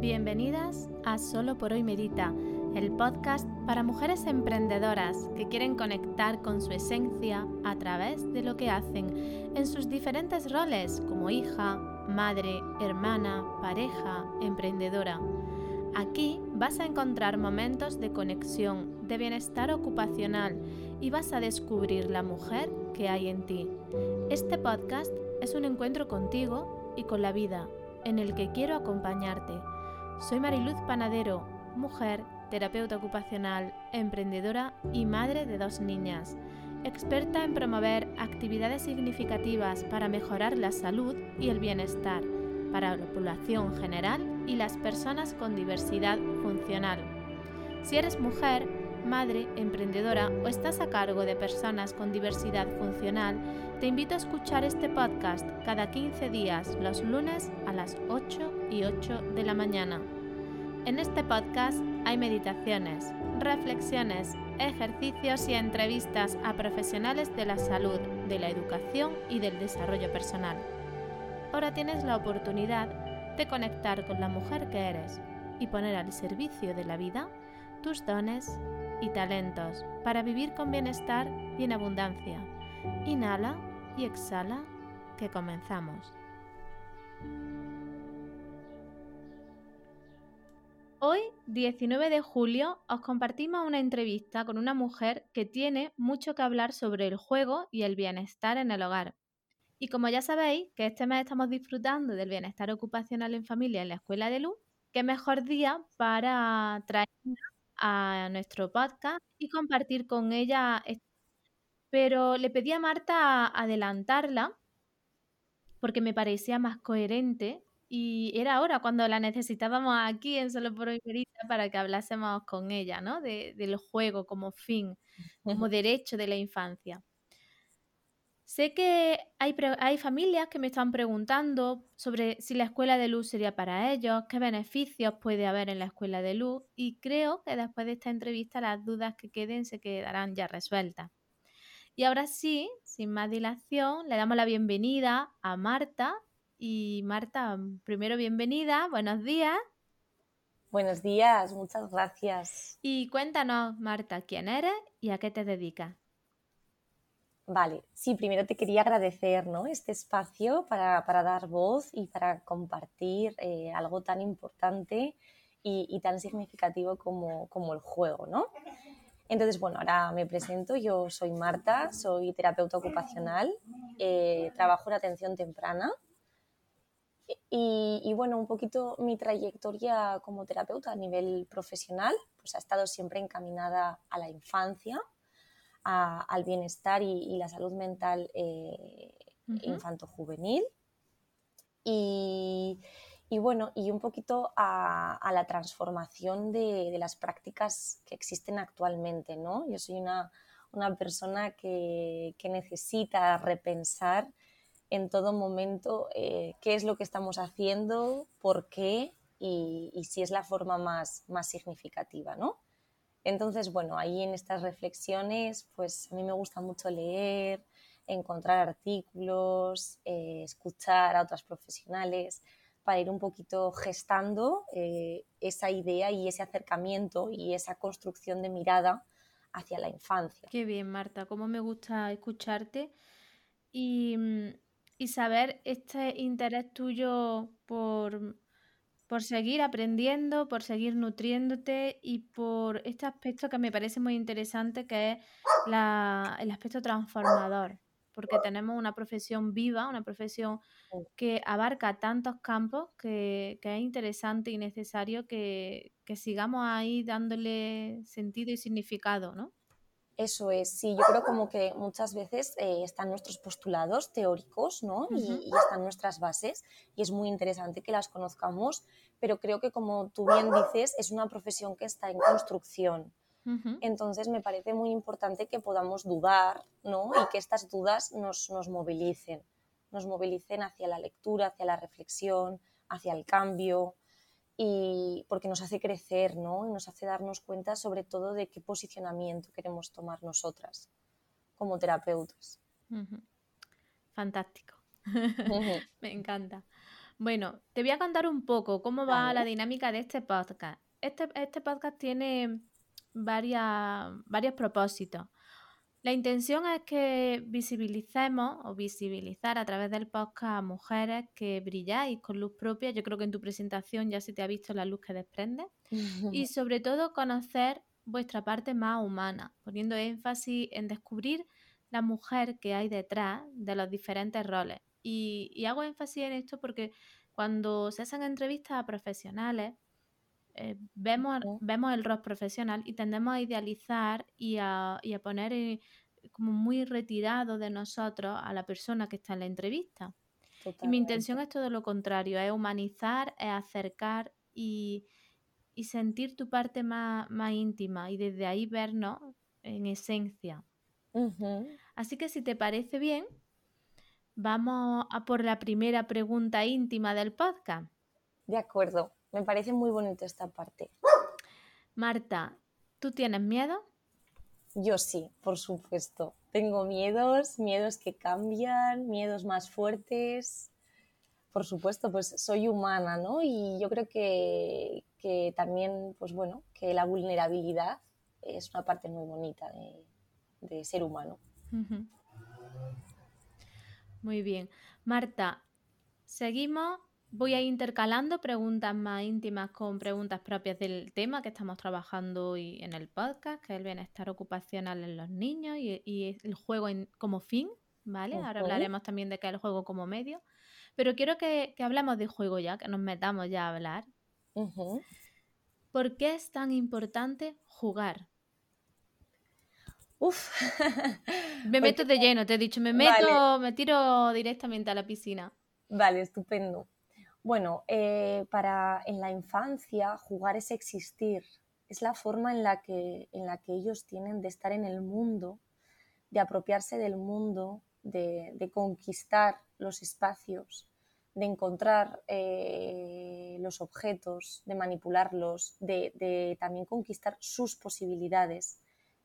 Bienvenidas a Solo por hoy Medita, el podcast para mujeres emprendedoras que quieren conectar con su esencia a través de lo que hacen en sus diferentes roles como hija, madre, hermana, pareja, emprendedora. Aquí vas a encontrar momentos de conexión, de bienestar ocupacional y vas a descubrir la mujer que hay en ti. Este podcast es un encuentro contigo y con la vida en el que quiero acompañarte soy Mariluz Panadero, mujer, terapeuta ocupacional, emprendedora y madre de dos niñas, experta en promover actividades significativas para mejorar la salud y el bienestar para la población general y las personas con diversidad funcional. Si eres mujer, madre, emprendedora o estás a cargo de personas con diversidad funcional, te invito a escuchar este podcast cada 15 días los lunes a las 8 y 8 de la mañana. En este podcast hay meditaciones, reflexiones, ejercicios y entrevistas a profesionales de la salud, de la educación y del desarrollo personal. Ahora tienes la oportunidad de conectar con la mujer que eres y poner al servicio de la vida tus dones y talentos para vivir con bienestar y en abundancia. Inhala y exhala que comenzamos. Hoy, 19 de julio, os compartimos una entrevista con una mujer que tiene mucho que hablar sobre el juego y el bienestar en el hogar. Y como ya sabéis que este mes estamos disfrutando del bienestar ocupacional en familia en la Escuela de Luz, qué mejor día para traer a nuestro podcast y compartir con ella. Pero le pedí a Marta adelantarla porque me parecía más coherente y era ahora cuando la necesitábamos aquí en Solo por Hoy para que hablásemos con ella, ¿no? De, del juego como fin, como derecho de la infancia. Sé que hay, hay familias que me están preguntando sobre si la escuela de luz sería para ellos, qué beneficios puede haber en la escuela de luz y creo que después de esta entrevista las dudas que queden se quedarán ya resueltas. Y ahora sí, sin más dilación, le damos la bienvenida a Marta, y Marta, primero bienvenida, buenos días. Buenos días, muchas gracias. Y cuéntanos, Marta, quién eres y a qué te dedicas. Vale, sí, primero te quería agradecer ¿no? este espacio para, dar voz y para compartir eh, algo tan importante y, tan significativo como, como, el juego, ¿no? Entonces, bueno, ahora me presento. Yo soy Marta, soy terapeuta ocupacional, eh, trabajo en atención temprana y, bueno, un poquito mi trayectoria como terapeuta a nivel profesional, pues ha estado siempre encaminada a la infancia, al bienestar y, la salud mental eh, infanto-juvenil. Y, bueno, y un poquito a, la transformación de, las prácticas que existen actualmente, ¿no? Yo soy una, persona que, que necesita repensar en todo momento eh, qué es lo que estamos haciendo, por qué y, si es la forma más, más significativa, ¿no? Entonces, bueno, ahí en estas reflexiones, pues a mí me gusta mucho leer, encontrar artículos, eh, escuchar a otras profesionales para ir un poquito gestando eh, esa idea y ese acercamiento y esa construcción de mirada hacia la infancia. Qué bien, Marta, cómo me gusta escucharte. Y mm, y saber este interés tuyo por, por seguir aprendiendo, por seguir nutriéndote y por este aspecto que me parece muy interesante que es el aspecto transformador, porque tenemos una profesión viva, una profesión que abarca tantos campos que, que es interesante y necesario que, que sigamos ahí dándole sentido y significado, ¿no? Eso es, sí, yo creo como que muchas veces eh, están nuestros postulados teóricos, ¿no? y, están nuestras bases y es muy interesante que las conozcamos, pero creo que como tú bien dices, es una profesión que está en construcción. Entonces me parece muy importante que podamos dudar, ¿no? Y que estas dudas nos, nos movilicen, nos movilicen hacia la lectura, hacia la reflexión, hacia el cambio, y porque nos hace crecer, ¿no? Y nos hace darnos cuenta sobre todo de qué posicionamiento queremos tomar nosotras como terapeutas. Fantástico. Me encanta. Bueno, te voy a contar un poco cómo va la dinámica de este podcast. Este, este podcast tiene varias, varios propósitos. La intención es que visibilicemos o visibilizar a través del podcast a mujeres que brilláis con luz propia. Yo creo que en tu presentación ya se te ha visto la luz que desprende. y sobre todo conocer vuestra parte más humana, poniendo énfasis en descubrir la mujer que hay detrás de los diferentes roles. Y, hago énfasis en esto porque cuando se hacen entrevistas a profesionales, eh, vemos, vemos el rol profesional y tendemos a idealizar y a, poner eh, como muy retirado de nosotros a la persona que está en la entrevista. Y mi intención es todo lo contrario, es humanizar, es acercar y, sentir tu parte más, más, íntima y desde ahí vernos en esencia. Así que si te parece bien, vamos a por la primera pregunta íntima del podcast. De acuerdo, me parece muy bonita esta parte. Marta, ¿tú tienes miedo? Yo sí, por supuesto. Tengo miedos, miedos que cambian, miedos más fuertes. Por supuesto, pues soy humana, ¿no? Y yo creo que, también, pues bueno, que la vulnerabilidad es una parte muy bonita de, ser humano. Muy bien. Marta, seguimos. Voy a ir intercalando preguntas más íntimas con preguntas propias del tema que estamos trabajando hoy en el podcast, que es el bienestar ocupacional en los niños y, el juego como fin, ¿vale? Ahora hablaremos también de qué es el juego como medio. Pero quiero que, hablemos de juego ya, que nos metamos ya a hablar. ¿Por qué es tan importante jugar? Uf. me meto de lleno, te he dicho, me meto, me tiro directamente a la piscina. Vale, estupendo. Bueno, eh, para en la infancia jugar es existir, es la forma en la, que, en la que ellos tienen de estar en el mundo, de apropiarse del mundo, de, conquistar los espacios, de encontrar eh, los objetos, de manipularlos, de también conquistar sus posibilidades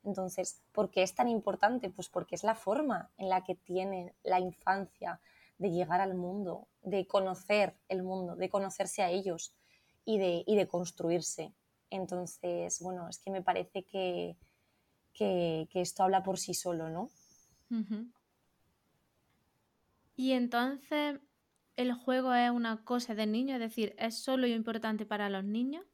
entonces, ¿por qué es tan importante? Pues porque es la forma en la que tiene la infancia de llegar al mundo, de conocer el mundo, de conocerse a ellos y de, de construirse. Entonces, bueno, es que me parece que, que, esto habla por sí solo, ¿no? Y entonces, ¿el juego es una cosa del niño? Es decir, ¿es solo importante para los niños?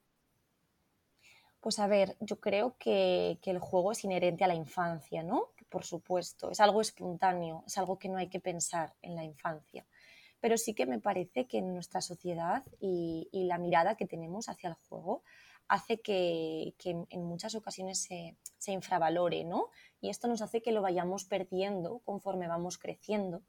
Pues a ver, yo creo que, el juego es inherente a la infancia, ¿no? Por supuesto, es algo espontáneo, es algo que no hay que pensar en la infancia. Pero sí que me parece que en nuestra sociedad y, la mirada que tenemos hacia el juego hace que, en muchas ocasiones se, infravalore, ¿no? Y esto nos hace que lo vayamos perdiendo conforme vamos creciendo,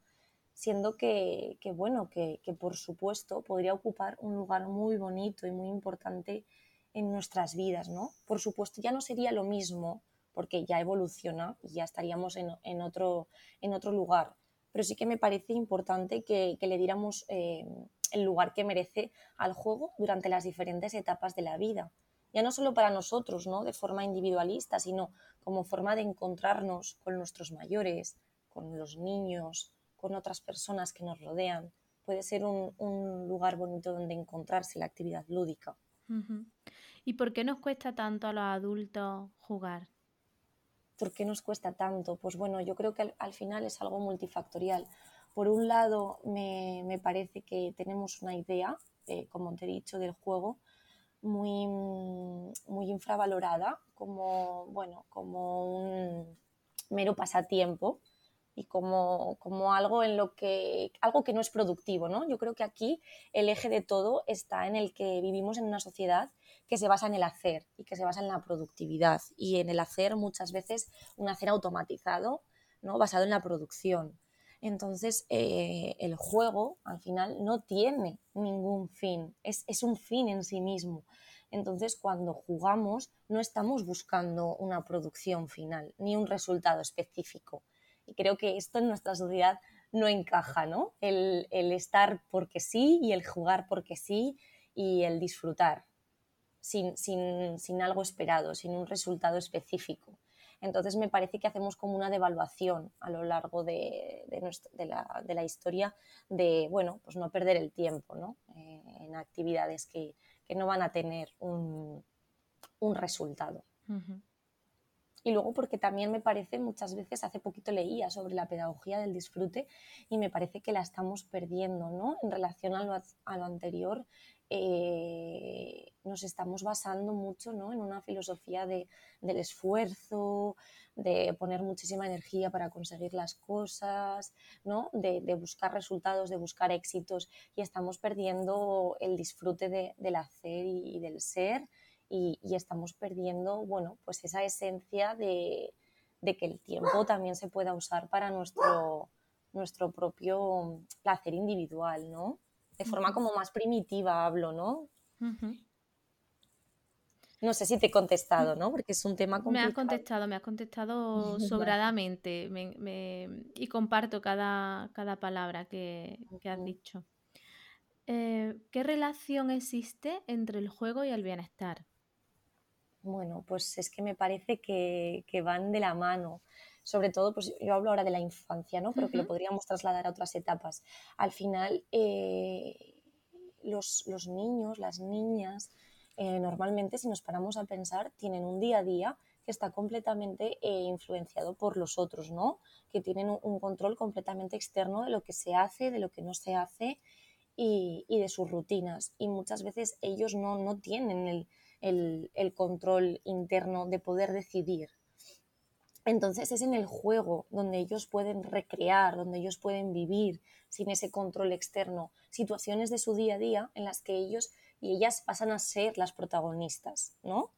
siendo que, bueno, que, que por supuesto podría ocupar un lugar muy bonito y muy importante en nuestras vidas, ¿no? Por supuesto, ya no sería lo mismo porque ya evoluciona y ya estaríamos en, otro, en otro lugar, pero sí que me parece importante que, le diéramos eh, el lugar que merece al juego durante las diferentes etapas de la vida. Ya no solo para nosotros, ¿no? De forma individualista, sino como forma de encontrarnos con nuestros mayores, con los niños, con otras personas que nos rodean. Puede ser un, un lugar bonito donde encontrarse la actividad lúdica. ¿Y por qué nos cuesta tanto a los adultos jugar? ¿Por qué nos cuesta tanto? Pues bueno, yo creo que al, final es algo multifactorial. Por un lado, me, parece que tenemos una idea, eh, como te he dicho, del juego muy, muy infravalorada, como, bueno, como un mero pasatiempo y como, como, algo en lo que algo que no es productivo, ¿no? Yo creo que aquí el eje de todo está en el que vivimos en una sociedad que se basa en el hacer y que se basa en la productividad y en el hacer muchas veces un hacer automatizado, ¿no? Basado en la producción. Entonces, eh, el juego al final no tiene ningún fin, es, es un fin en sí mismo. Entonces, cuando jugamos, no estamos buscando una producción final ni un resultado específico y creo que esto en nuestra sociedad no encaja, ¿no? El, estar porque sí y el jugar porque sí y el disfrutar sin, algo esperado, sin un resultado específico. Entonces me parece que hacemos como una devaluación a lo largo de, la, historia de, bueno, pues no perder el tiempo ¿no? Eh, en actividades que, no van a tener un, resultado. Y luego porque también me parece, muchas veces, hace poquito leía sobre la pedagogía del disfrute y me parece que la estamos perdiendo, ¿no? En relación a lo, a lo anterior, eh, nos estamos basando mucho ¿no? en una filosofía de, del esfuerzo, de poner muchísima energía para conseguir las cosas, ¿no? de, buscar resultados, de buscar éxitos y estamos perdiendo el disfrute del hacer y del ser y, estamos perdiendo, bueno, pues esa esencia de, que el tiempo también se pueda usar para nuestro, nuestro propio placer individual, ¿no? De forma como más primitiva hablo, ¿no? No sé si te he contestado, ¿no? Porque es un tema complicado. Me has contestado, me has contestado sobradamente y comparto cada, cada palabra que, has dicho. Eh, ¿Qué relación existe entre el juego y el bienestar? Bueno, pues es que me parece que, van de la mano. Sobre todo, pues yo hablo ahora de la infancia, ¿no? Pero que lo podríamos trasladar a otras etapas. Al final, eh, los, niños, las niñas, eh, normalmente, si nos paramos a pensar, tienen un día a día que está completamente eh, influenciado por los otros, ¿no? Que tienen un, control completamente externo de lo que se hace, de lo que no se hace y, de sus rutinas. Y muchas veces ellos no, no tienen el, el, control interno de poder decidir. Entonces es en el juego donde ellos pueden recrear, donde ellos pueden vivir sin ese control externo, situaciones de su día a día en las que ellos y ellas pasan a ser las protagonistas, ¿no?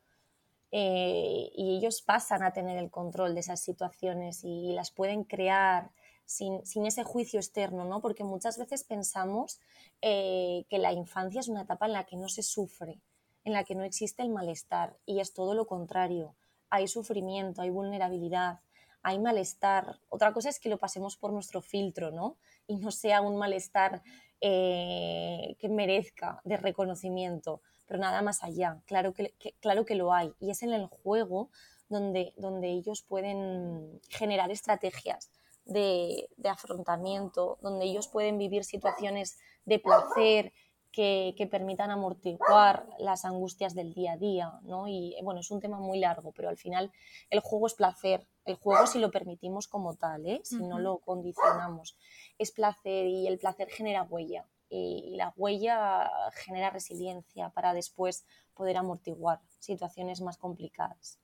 Eh, y ellos pasan a tener el control de esas situaciones y, las pueden crear sin, ese juicio externo, ¿no? Porque muchas veces pensamos eh, que la infancia es una etapa en la que no se sufre, en la que no existe el malestar y es todo lo contrario. Hay sufrimiento, hay vulnerabilidad, hay malestar. Otra cosa es que lo pasemos por nuestro filtro, ¿no? Y no sea un malestar eh, que merezca de reconocimiento, pero nada más allá. Claro que, claro que lo hay. Y es en el juego donde, donde ellos pueden generar estrategias de, de afrontamiento, donde ellos pueden vivir situaciones de placer, que, permitan amortiguar las angustias del día a día, ¿no? Y bueno, es un tema muy largo, pero al final el juego es placer. El juego si lo permitimos como tal, ¿eh? si no lo condicionamos, es placer y el placer genera huella y la huella genera resiliencia para después poder amortiguar situaciones más complicadas.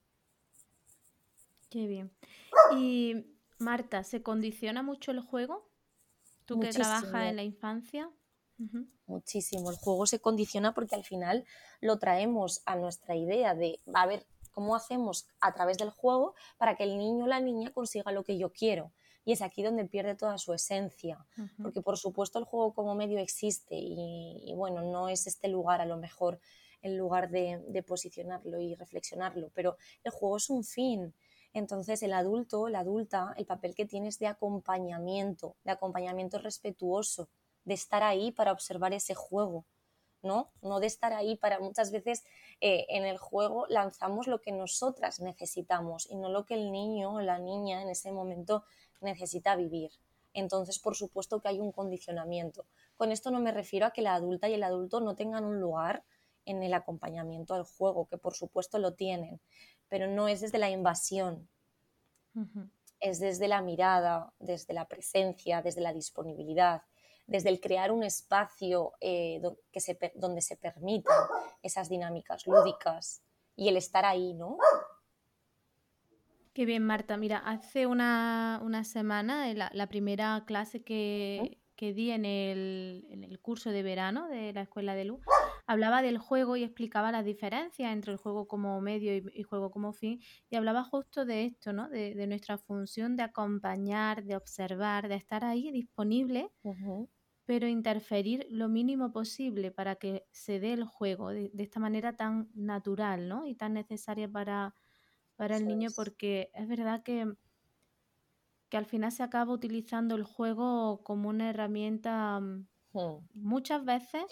Qué bien. Y Marta, ¿se condiciona mucho el juego? Tú que trabajas en la infancia. Muchísimo. El juego se condiciona porque al final lo traemos a nuestra idea de, a ver, ¿cómo hacemos a través del juego para que el niño o la niña consiga lo que yo quiero? Y es aquí donde pierde toda su esencia, porque por supuesto el juego como medio existe y, bueno, no es este lugar a lo mejor el lugar de, de posicionarlo y reflexionarlo, pero el juego es un fin. Entonces el adulto, la adulta, el papel que tiene es de acompañamiento, de acompañamiento respetuoso, de estar ahí para observar ese juego, ¿no? No de estar ahí para muchas veces eh, en el juego lanzamos lo que nosotras necesitamos y no lo que el niño o la niña en ese momento necesita vivir. Entonces, por supuesto que hay un condicionamiento. Con esto no me refiero a que la adulta y el adulto no tengan un lugar en el acompañamiento al juego, que por supuesto lo tienen, pero no es desde la invasión, es desde la mirada, desde la presencia, desde la disponibilidad, desde el crear un espacio eh, que se, donde se permitan esas dinámicas lúdicas y el estar ahí, ¿no? Qué bien, Marta. Mira, hace una, semana, la, la primera clase que, di en el, en el, curso de verano de la Escuela de Luz, hablaba del juego y explicaba las diferencias entre el juego como medio y, juego como fin, y hablaba justo de esto, ¿no? De, nuestra función de acompañar, de observar, de estar ahí disponible pero interferir lo mínimo posible para que se dé el juego de, esta manera tan natural ¿no? y tan necesaria para, para el niño, porque es verdad que, que al final se acaba utilizando el juego como una herramienta mm, hmm. muchas veces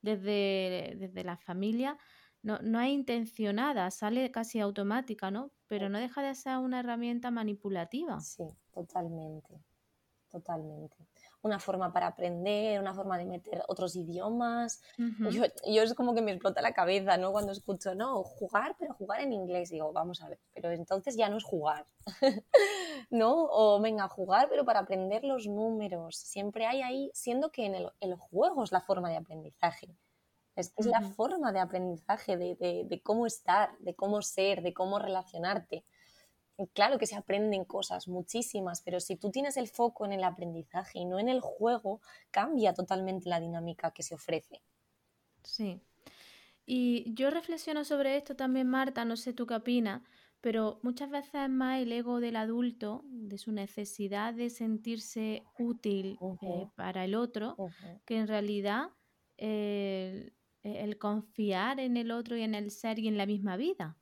desde, desde la familia. No, no es intencionada, sale casi automática, ¿no? pero no deja de ser una herramienta manipulativa. Sí, totalmente, totalmente. Una forma para aprender, una forma de meter otros idiomas. yo, yo, es como que me explota la cabeza, ¿no? Cuando escucho, no, jugar, pero jugar en inglés. Digo, vamos a ver, pero entonces ya no es jugar, ¿no? O venga, jugar, pero para aprender los números. Siempre hay ahí, siendo que en el, el juego es la forma de aprendizaje. Es, es la forma de aprendizaje, de, de, de, cómo estar, de cómo ser, de cómo relacionarte. Y claro que se aprenden cosas, muchísimas, pero si tú tienes el foco en el aprendizaje y no en el juego, cambia totalmente la dinámica que se ofrece. Sí. Y yo reflexiono sobre esto también, Marta, no sé tú qué opinas, pero muchas veces es más el ego del adulto, de su necesidad de sentirse útil uh -huh. eh, para el otro, uh -huh. que en realidad eh, el confiar en el otro y en el ser y en la misma vida.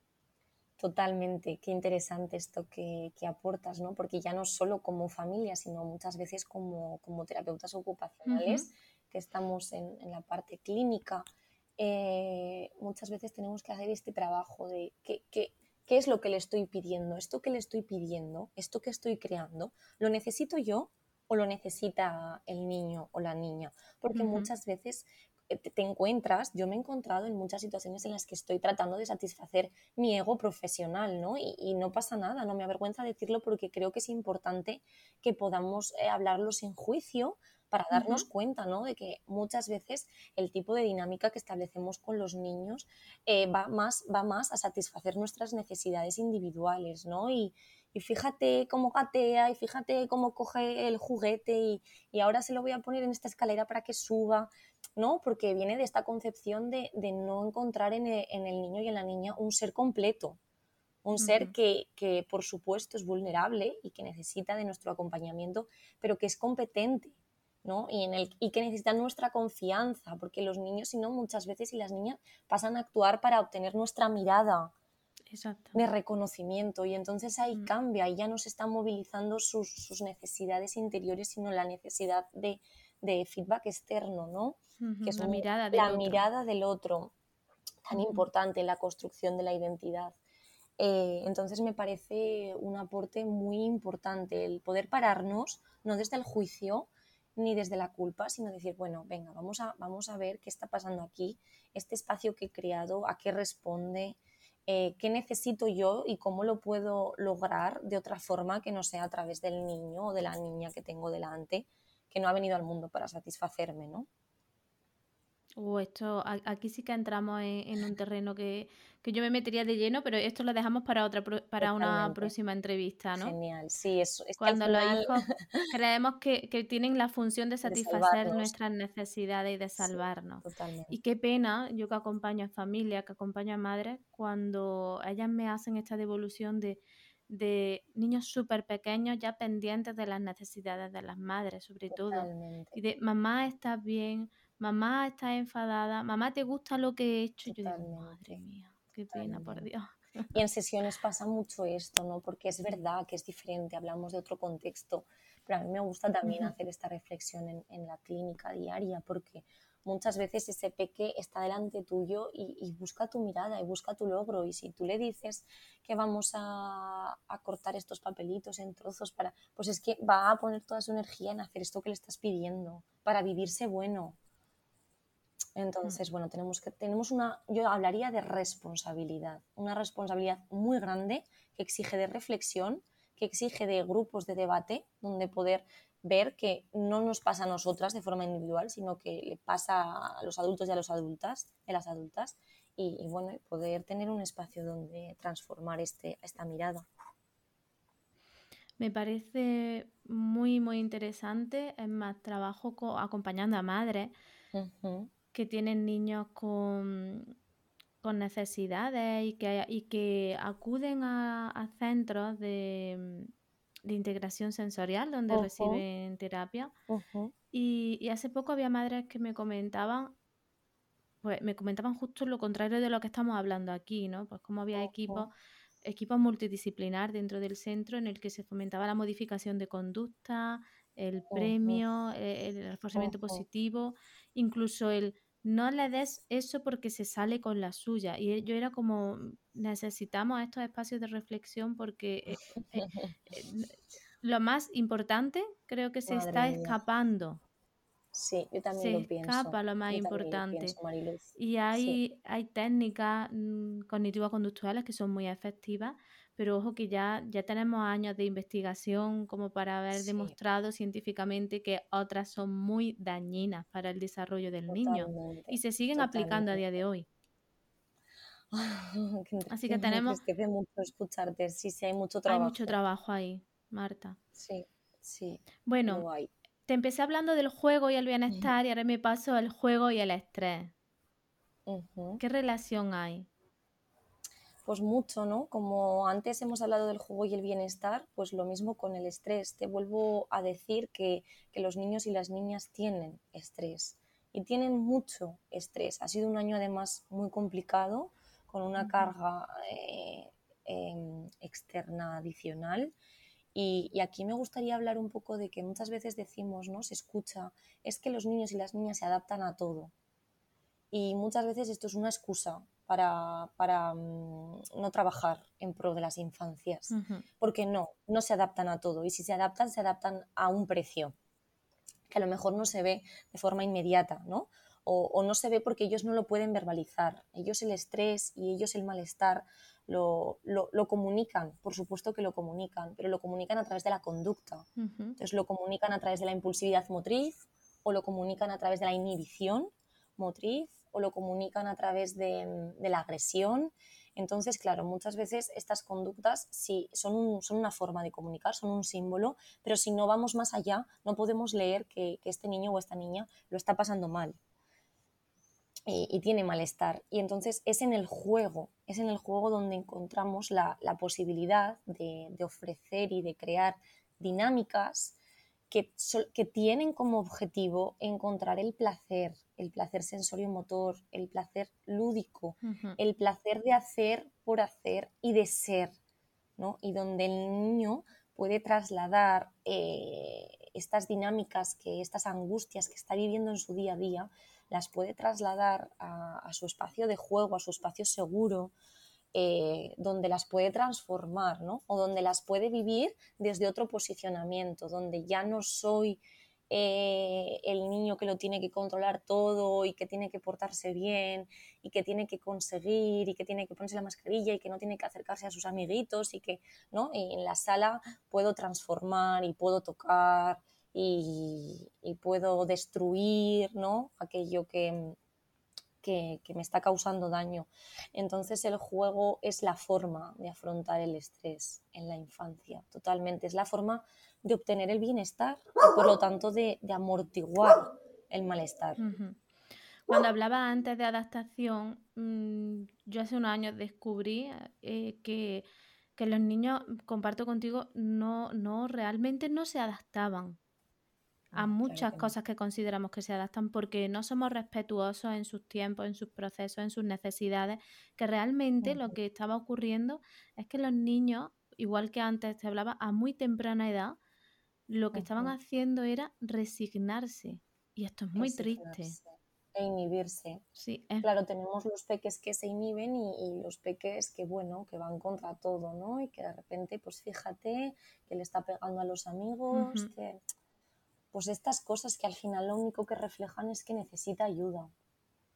Totalmente, qué interesante esto que, que aportas, ¿no? Porque ya no solo como familia, sino muchas veces como, como terapeutas ocupacionales, uh -huh. que estamos en, en, la parte clínica, eh, muchas veces tenemos que hacer este trabajo de qué, qué, qué es lo que le estoy pidiendo, esto que le estoy pidiendo, esto que estoy creando, ¿lo necesito yo o lo necesita el niño o la niña? Porque uh -huh. muchas veces te encuentras, yo me he encontrado en muchas situaciones en las que estoy tratando de satisfacer mi ego profesional, ¿no? Y, y no pasa nada, no me avergüenza decirlo porque creo que es importante que podamos eh, hablarlo sin juicio para darnos uh -huh. cuenta, ¿no? De que muchas veces el tipo de dinámica que establecemos con los niños eh, va, más, va más a satisfacer nuestras necesidades individuales, ¿no? Y, y fíjate cómo gatea y fíjate cómo coge el juguete y, y, ahora se lo voy a poner en esta escalera para que suba, ¿no? Porque viene de esta concepción de, de no encontrar en el, en el, niño y en la niña un ser completo, un uh -huh. ser que, que, por supuesto es vulnerable y que necesita de nuestro acompañamiento, pero que es competente, ¿no? Y, en el, y que necesita nuestra confianza, porque los niños, si no, muchas veces y las niñas pasan a actuar para obtener nuestra mirada, Exacto. de reconocimiento y entonces ahí mm. cambia y ya no se están movilizando sus, sus, necesidades interiores sino la necesidad de, de feedback externo, ¿no? Que es la, mirada, del la otro. mirada del otro, tan importante en la construcción de la identidad. Eh, entonces me parece un aporte muy importante el poder pararnos, no desde el juicio ni desde la culpa, sino decir, bueno, venga, vamos a, vamos a ver qué está pasando aquí, este espacio que he creado, a qué responde, eh, qué necesito yo y cómo lo puedo lograr de otra forma que no sea a través del niño o de la niña que tengo delante, que no ha venido al mundo para satisfacerme, ¿no? Uh, esto, aquí sí que entramos en, en un terreno que, que, yo me metería de lleno, pero esto lo dejamos para otra para una próxima entrevista, ¿no? Genial, sí, eso es Cuando final... los hijos creemos que, que, tienen la función de satisfacer de nuestras necesidades y de salvarnos. Sí, y qué pena, yo que acompaño a familias, que acompaño a madres, cuando ellas me hacen esta devolución de, de niños súper pequeños ya pendientes de las necesidades de las madres, sobre Totalmente. todo. Y de mamá, estás bien, mamá está enfadada, mamá te gusta lo que he hecho. Totalmente. Yo digo, madre mía, qué pena, por Dios. Y en sesiones pasa mucho esto, ¿no? Porque es verdad que es diferente, hablamos de otro contexto, pero a mí me gusta también uh -huh. hacer esta reflexión en, en, la clínica diaria, porque muchas veces ese peque está delante tuyo y, y, busca tu mirada y busca tu logro, y si tú le dices que vamos a, a cortar estos papelitos en trozos para, pues es que va a poner toda su energía en hacer esto que le estás pidiendo, para vivirse bueno, entonces, bueno, tenemos que tenemos una, yo hablaría de responsabilidad, una responsabilidad muy grande que exige de reflexión, que exige de grupos de debate, donde poder ver que no nos pasa a nosotras de forma individual, sino que le pasa a los adultos y a las adultas, a las adultas, y, y bueno, poder tener un espacio donde transformar este, esta mirada. Me parece muy, muy interesante. Es más, trabajo acompañando a madres. Uh -huh que tienen niños con, con necesidades y que, y que acuden a, a centros de, de, integración sensorial donde reciben terapia. Y, y, hace poco había madres que me comentaban, pues me comentaban justo lo contrario de lo que estamos hablando aquí, ¿no? Pues como había equipos equipos multidisciplinar dentro del centro en el que se fomentaba la modificación de conducta, el premio, el, el reforzamiento positivo, incluso el no le des eso porque se sale con la suya. Y yo era como, necesitamos estos espacios de reflexión porque eh, eh, lo más importante creo que se está escapando. Sí, yo también lo pienso. Se escapa lo más importante. y hay, hay técnicas mm, cognitivo-conductuales que son muy efectivas, pero ojo que ya, ya tenemos años de investigación como para haber demostrado científicamente que otras son muy dañinas para el desarrollo del niño y se siguen aplicando a día de hoy. Así que tenemos... Me mucho escucharte, sí, sí, hay mucho trabajo. Hay mucho trabajo ahí, Marta. Sí, sí. Bueno, te empecé hablando del juego y el bienestar y ahora me paso al juego y el estrés. ¿Qué relación hay? Pues mucho, ¿no? Como antes hemos hablado del juego y el bienestar, pues lo mismo con el estrés. Te vuelvo a decir que, los niños y las niñas tienen estrés y tienen mucho estrés. Ha sido un año además muy complicado, con una carga eh, em, externa adicional. Y, y, aquí me gustaría hablar un poco de que muchas veces decimos, ¿no? Se escucha, es que los niños y las niñas se adaptan a todo. Y muchas veces esto es una excusa para, mm, no trabajar en pro de las infancias, porque no, no se adaptan a todo y si se adaptan, se adaptan a un precio que a lo mejor no se ve de forma inmediata, ¿no? O, no se ve porque ellos no lo pueden verbalizar. Ellos el estrés y ellos el malestar lo, comunican, por supuesto que lo comunican, pero lo comunican a través de la conducta. Entonces lo comunican a través de la impulsividad motriz o lo comunican a través de la inhibición motriz o lo comunican a través de, la agresión. Entonces, claro, muchas veces estas conductas sí son, una forma de comunicar, son un símbolo, pero si no vamos más allá, no podemos leer que, este niño o esta niña lo está pasando mal y, tiene malestar. Y entonces es en el juego, es en el juego donde encontramos la, posibilidad de ofrecer y de crear dinámicas que, tienen como objetivo encontrar el placer, el placer sensorio-motor, el placer lúdico, el placer de hacer por hacer y de ser, ¿no? Y donde el niño puede trasladar eh, estas dinámicas, que estas angustias que está viviendo en su día a día, las puede trasladar a su espacio de juego, a su espacio seguro, eh, donde las puede transformar, ¿no? O donde las puede vivir desde otro posicionamiento, donde ya no soy eh, el niño que lo tiene que controlar todo y que tiene que portarse bien y que tiene que conseguir y que tiene que ponerse la mascarilla y que no tiene que acercarse a sus amiguitos y que, ¿no? en la sala puedo transformar y puedo tocar y, puedo destruir, ¿no? Aquello que, que, me está causando daño. Entonces el juego es la forma de afrontar el estrés en la infancia, totalmente. Es la forma de obtener el bienestar y por lo tanto de, amortiguar el malestar. Cuando hablaba antes de adaptación, mm, yo hace unos años descubrí eh, que, que, los niños, comparto contigo, no, no realmente no se adaptaban a muchas cosas que consideramos que se adaptan porque no somos respetuosos en sus tiempos, en sus procesos, en sus necesidades, que realmente lo que estaba ocurriendo es que los niños, igual que antes te hablaba, a muy temprana edad, lo que estaban haciendo era resignarse. Y esto es muy triste. E inhibirse. Sí, Claro, tenemos los peques que se inhiben y, los peques que, bueno, que van contra todo, ¿no? Y que de repente, pues fíjate, que le está pegando a los amigos, que pues estas cosas que al final lo único que reflejan es que necesita ayuda.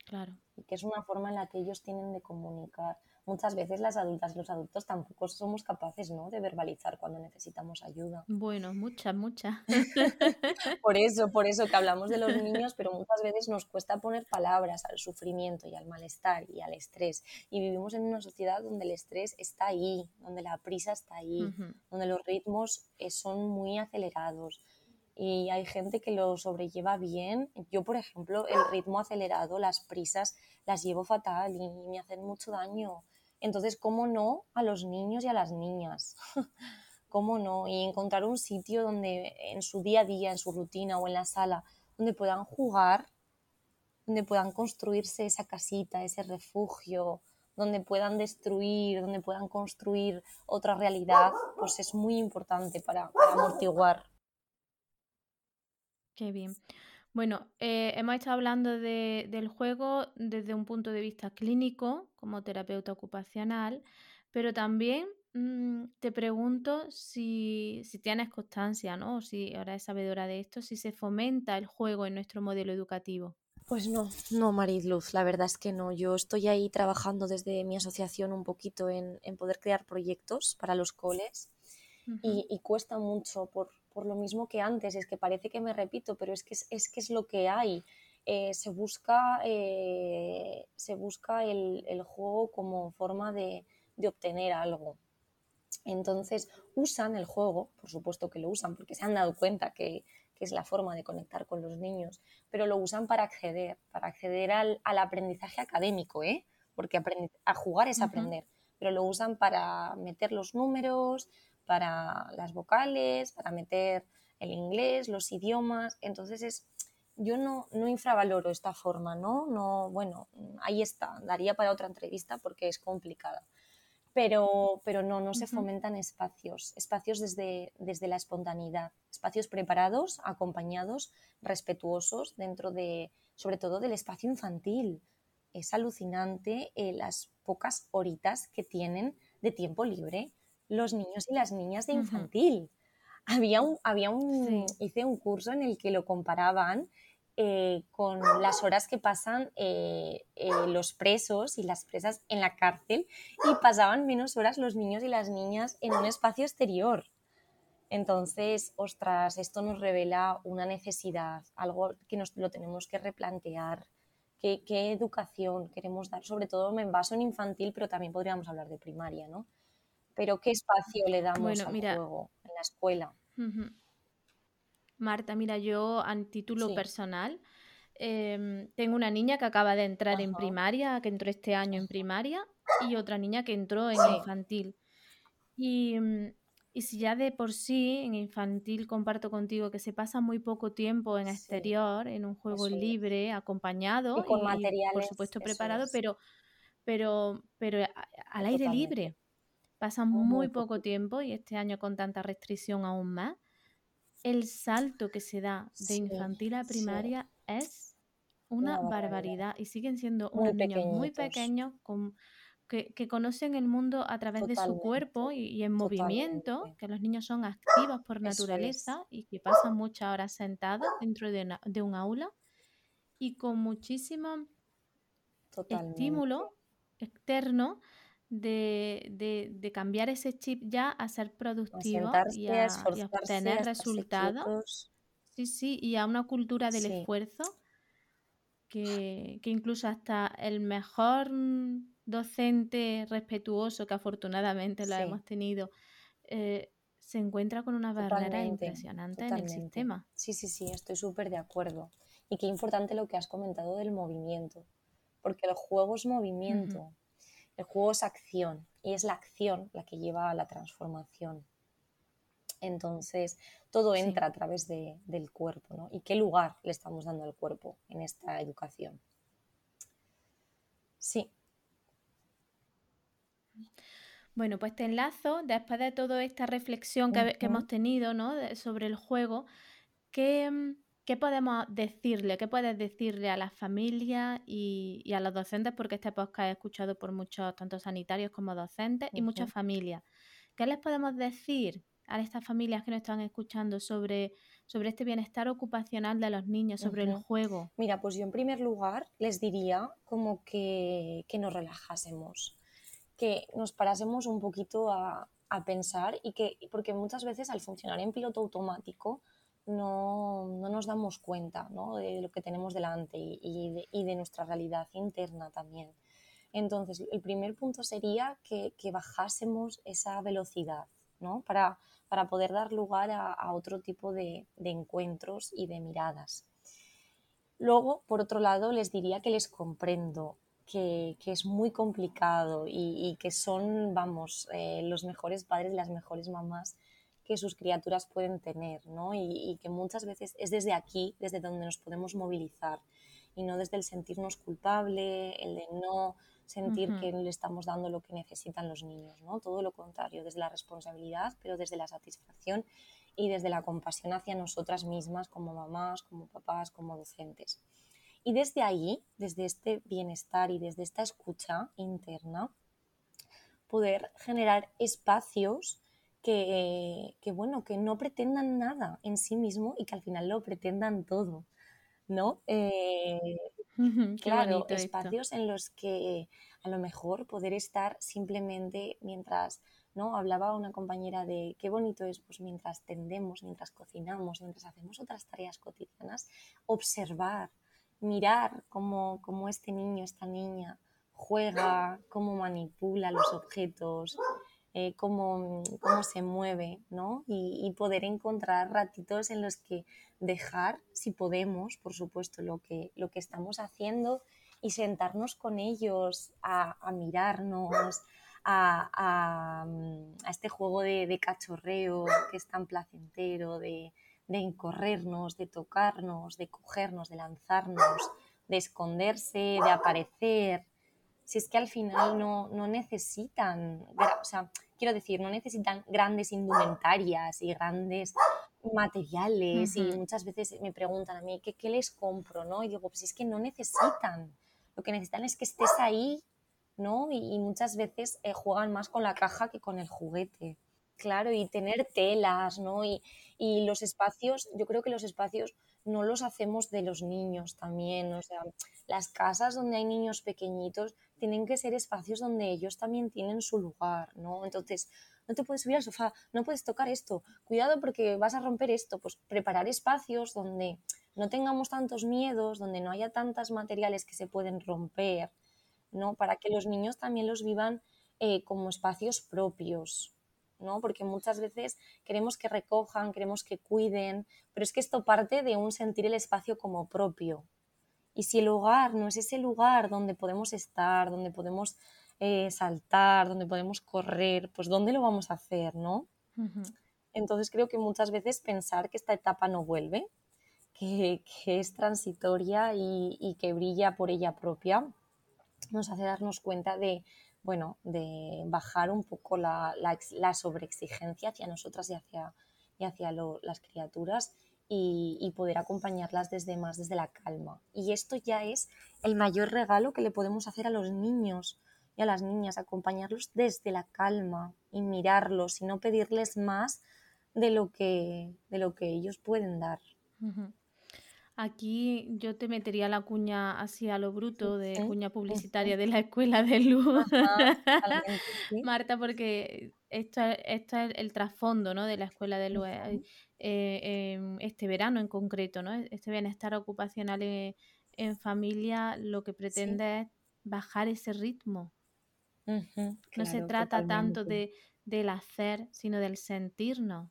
Claro. Y que es una forma en la que ellos tienen de comunicar. Muchas veces las adultas y los adultos tampoco somos capaces ¿no? de verbalizar cuando necesitamos ayuda. Bueno, muchas, muchas. por eso, por eso que hablamos de los niños, pero muchas veces nos cuesta poner palabras al sufrimiento y al malestar y al estrés. Y vivimos en una sociedad donde el estrés está ahí, donde la prisa está ahí, donde los ritmos eh, son muy acelerados, y hay gente que lo sobrelleva bien. Yo, por ejemplo, el ritmo acelerado, las prisas, las llevo fatal y me hacen mucho daño. Entonces, ¿cómo no a los niños y a las niñas? ¿Cómo no? Y encontrar un sitio donde en su día a día, en su rutina o en la sala, donde puedan jugar, donde puedan construirse esa casita, ese refugio, donde puedan destruir, donde puedan construir otra realidad, pues es muy importante para, amortiguar Qué bien. Bueno, eh, hemos estado hablando del juego desde un punto de vista clínico, como terapeuta ocupacional, pero también mm, te pregunto si, tienes constancia, ¿no? O si ahora es sabedora de esto, si se fomenta el juego en nuestro modelo educativo. Pues no, no, Mariluz, la verdad es que no. Yo estoy ahí trabajando desde mi asociación un poquito en, poder crear proyectos para los coles y, cuesta mucho por, lo mismo que antes. Es que parece que me repito, pero es que es, que es lo que hay. Eh, se busca, eh, se busca el, juego como forma de, de obtener algo. Entonces usan el juego, por supuesto que lo usan porque se han dado cuenta que, que es la forma de conectar con los niños, pero lo usan para acceder, para acceder al, aprendizaje académico, ¿eh? porque a jugar es aprender, pero lo usan para meter los números, para las vocales, para meter el inglés, los idiomas, entonces es, yo no, no infravaloro esta forma, ¿no? No, bueno, ahí está, daría para otra entrevista porque es complicada pero, pero no, no se fomentan espacios, espacios desde, desde la espontaneidad, espacios preparados, acompañados, respetuosos dentro de, sobre todo del espacio infantil. Es alucinante eh, las pocas horitas que tienen de tiempo libre los niños y las niñas de infantil. Había un, había un, hice un curso en el que lo comparaban eh, con las horas que pasan eh, eh, los presos y las presas en la cárcel y pasaban menos horas los niños y las niñas en un espacio exterior. Entonces, ostras, esto nos revela una necesidad, algo que nos lo tenemos que replantear. ¿Qué, educación queremos dar? Sobre todo en baso en infantil, pero también podríamos hablar de primaria, ¿no? Pero ¿qué espacio le damos al juego en la escuela? Marta, mira, yo a título personal em, tengo una niña que acaba de entrar en primaria, que entró este año en primaria, y otra niña que entró en infantil. Mm, y, si ya de por sí en infantil comparto contigo que se pasa muy poco tiempo en exterior, en un juego libre, acompañado y, con por supuesto preparado, pero, pero, pero al aire libre. Pasa muy, poco tiempo y este año con tanta restricción aún más el salto que se da de infantil a primaria es una, barbaridad. y siguen siendo unos niños muy pequeños con, que, conocen el mundo a través de su cuerpo y, en movimiento, que los niños son activos por naturaleza y que pasan muchas horas sentados dentro de, de un aula y con muchísimo estímulo externo de, cambiar ese chip ya a ser productivo y a, obtener resultados. Sí, sí, y a una cultura del esfuerzo que, incluso hasta el mejor docente respetuoso, que afortunadamente lo hemos tenido, eh, se encuentra con una barrera impresionante en el sistema. Sí, sí, sí, estoy súper de acuerdo. Y qué importante lo que has comentado del movimiento, porque el juego es movimiento. El juego es acción y es la acción la que lleva a la transformación. Entonces, todo entra a través del cuerpo, ¿no? ¿Y qué lugar le estamos dando al cuerpo en esta educación? Sí. Bueno, pues te enlazo, después de toda esta reflexión que, hemos tenido ¿no? sobre el juego, que ¿Qué podemos decirle? ¿Qué puedes decirle a las familias y, a los docentes? Porque este podcast es escuchado por muchos, tanto sanitarios como docentes y muchas familias. ¿Qué les podemos decir a estas familias que nos están escuchando sobre, sobre este bienestar ocupacional de los niños, sobre el juego? Mira, pues yo en primer lugar les diría como que, nos relajásemos, que nos parásemos un poquito a, a pensar y que, porque muchas veces al funcionar en piloto automático, no, nos damos cuenta de lo que tenemos delante y, de, nuestra realidad interna también. Entonces, el primer punto sería que, bajásemos esa velocidad para, poder dar lugar a, otro tipo de, encuentros y de miradas. Luego, por otro lado, les diría que les comprendo, que, es muy complicado y, que son, vamos, eh, los mejores padres, las mejores mamás que sus criaturas pueden tener, ¿no? Y, que muchas veces es desde aquí, desde donde nos podemos movilizar y no desde el sentirnos culpable, el de no sentir que le estamos dando lo que necesitan los niños, ¿no? Todo lo contrario, desde la responsabilidad, pero desde la satisfacción y desde la compasión hacia nosotras mismas como mamás, como papás, como docentes. Y desde ahí, desde este bienestar y desde esta escucha interna, poder generar espacios que, bueno, que no pretendan nada en sí mismo y que al final lo pretendan todo, ¿no? Eh, claro, espacios en los que a lo mejor poder estar simplemente mientras, ¿no? Hablaba una compañera de qué bonito es, pues mientras tendemos, mientras cocinamos, mientras hacemos otras tareas cotidianas, observar, mirar cómo, cómo este niño, esta niña juega, cómo manipula los objetos, eh, cómo, cómo, se mueve, ¿no? Y, poder encontrar ratitos en los que dejar, si podemos, por supuesto, lo que, lo que estamos haciendo y sentarnos con ellos a, mirarnos, a, a, este juego de, de, cachorreo que es tan placentero, de, de encorrernos, de tocarnos, de cogernos, de lanzarnos, de esconderse, de aparecer, si es que al final no, no necesitan, o sea, quiero decir, no necesitan grandes indumentarias y grandes materiales y muchas veces me preguntan a mí, ¿qué, ¿qué, les compro? ¿no? Y digo, pues es que no necesitan, lo que necesitan es que estés ahí, ¿no? Y, muchas veces eh, juegan más con la caja que con el juguete. Claro, y tener telas, ¿no? Y, y los espacios, yo creo que los espacios no los hacemos de los niños también, o sea, las casas donde hay niños pequeñitos tienen que ser espacios donde ellos también tienen su lugar, ¿no? Entonces, no te puedes subir al sofá, no puedes tocar esto, cuidado porque vas a romper esto, pues preparar espacios donde no tengamos tantos miedos, donde no haya tantos materiales que se pueden romper, ¿no? Para que los niños también los vivan eh, como espacios propios, ¿no? Porque muchas veces queremos que recojan, queremos que cuiden, pero es que esto parte de un sentir el espacio como propio. Y si el hogar no es ese lugar donde podemos estar, donde podemos eh, saltar, donde podemos correr, pues ¿dónde lo vamos a hacer, no? Entonces creo que muchas veces pensar que esta etapa no vuelve, que, es transitoria y, y que brilla por ella propia, nos hace darnos cuenta de, bueno, de bajar un poco la, la, sobreexigencia hacia nosotras y hacia, y hacia las criaturas y, poder acompañarlas desde más desde la calma. Y esto ya es el mayor regalo que le podemos hacer a los niños y a las niñas, acompañarlos desde la calma y mirarlos y no pedirles más de lo que, de lo que ellos pueden dar. Aquí yo te metería la cuña así a lo bruto, de cuña publicitaria de la escuela de luz, Marta, porque esto, esto es el trasfondo ¿no? de la escuela de luz. Eh, em, este verano en concreto, ¿no? Este bienestar ocupacional en, familia lo que pretende es bajar ese ritmo. no se trata tanto de, del hacer, sino del sentirnos.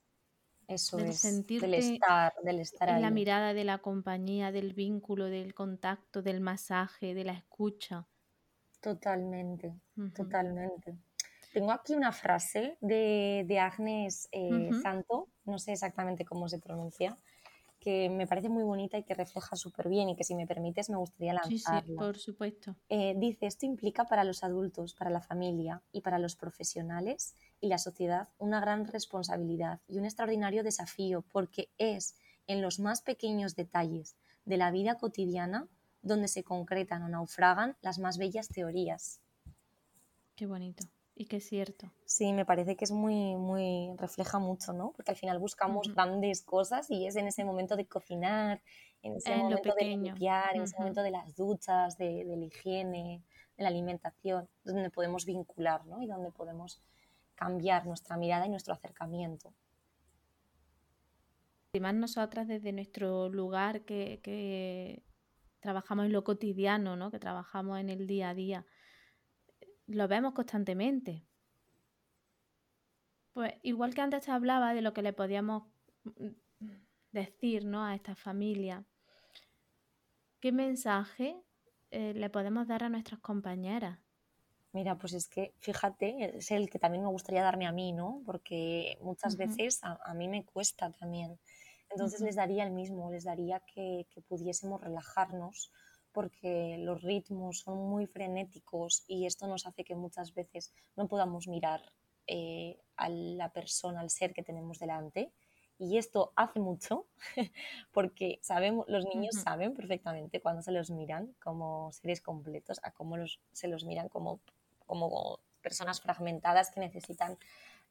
Eso del es, del estar, del estar en la mirada de la compañía, del vínculo, del contacto, del masaje, de la escucha. Totalmente, totalmente. Tengo aquí una frase de, de Agnes eh, Santo, no sé exactamente cómo se pronuncia, que me parece muy bonita y que refleja súper bien y que si me permites me gustaría lanzarla. Sí, sí, por supuesto. Eh, dice, esto implica para los adultos, para la familia y para los profesionales y la sociedad una gran responsabilidad y un extraordinario desafío porque es en los más pequeños detalles de la vida cotidiana donde se concretan o naufragan las más bellas teorías. Qué bonito. Y qué es cierto. Sí, me parece que es muy, muy, refleja mucho, ¿no? Porque al final buscamos grandes cosas y es en ese momento de cocinar, en ese momento de limpiar, en ese momento de las duchas, de, la higiene, de la alimentación, donde podemos vincular, ¿no? Y donde podemos cambiar nuestra mirada y nuestro acercamiento. Además, nosotras desde nuestro lugar que, que trabajamos en lo cotidiano, ¿no? Que trabajamos en el día a día lo vemos constantemente. Pues igual que antes te hablaba de lo que le podíamos mm, decir ¿no? a esta familia, ¿qué mensaje eh, le podemos dar a nuestras compañeras? Mira, pues es que fíjate, es el que también me gustaría darme a mí, ¿no? Porque muchas veces a, mí me cuesta también. Entonces les daría el mismo, les daría que, que pudiésemos relajarnos, porque los ritmos son muy frenéticos y esto nos hace que muchas veces no podamos mirar eh, a la persona, al ser que tenemos delante Y esto hace mucho porque sabemos, los niños saben perfectamente cuando se los miran como seres completos a cómo los, se los miran como, como personas fragmentadas que necesitan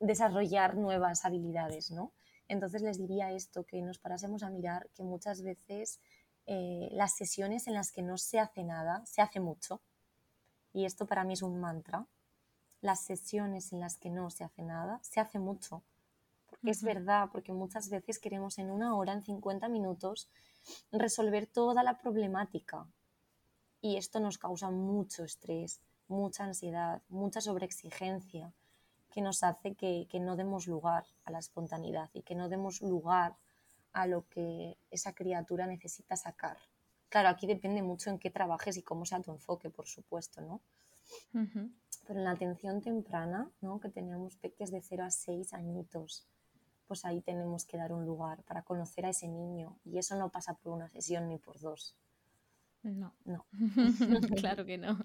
desarrollar nuevas habilidades, ¿no? Entonces les diría esto, que nos parásemos a mirar que muchas veces eh, las sesiones en las que no se hace nada, se hace mucho. Y esto para mí es un mantra. Las sesiones en las que no se hace nada, se hace mucho. Porque es verdad, porque muchas veces queremos en una hora, en 50 minutos, resolver toda la problemática. Y esto nos causa mucho estrés, mucha ansiedad, mucha sobreexigencia que nos hace que, no demos lugar a la espontaneidad y que no demos lugar a lo que esa criatura necesita sacar. Claro, aquí depende mucho en qué trabajes y cómo sea tu enfoque, por supuesto, ¿no? Pero en la atención temprana, ¿no? que tenemos peques de 0 a 6 añitos, pues ahí tenemos que dar un lugar para conocer a ese niño. Y eso no pasa por una sesión ni por dos. No. No. claro que no.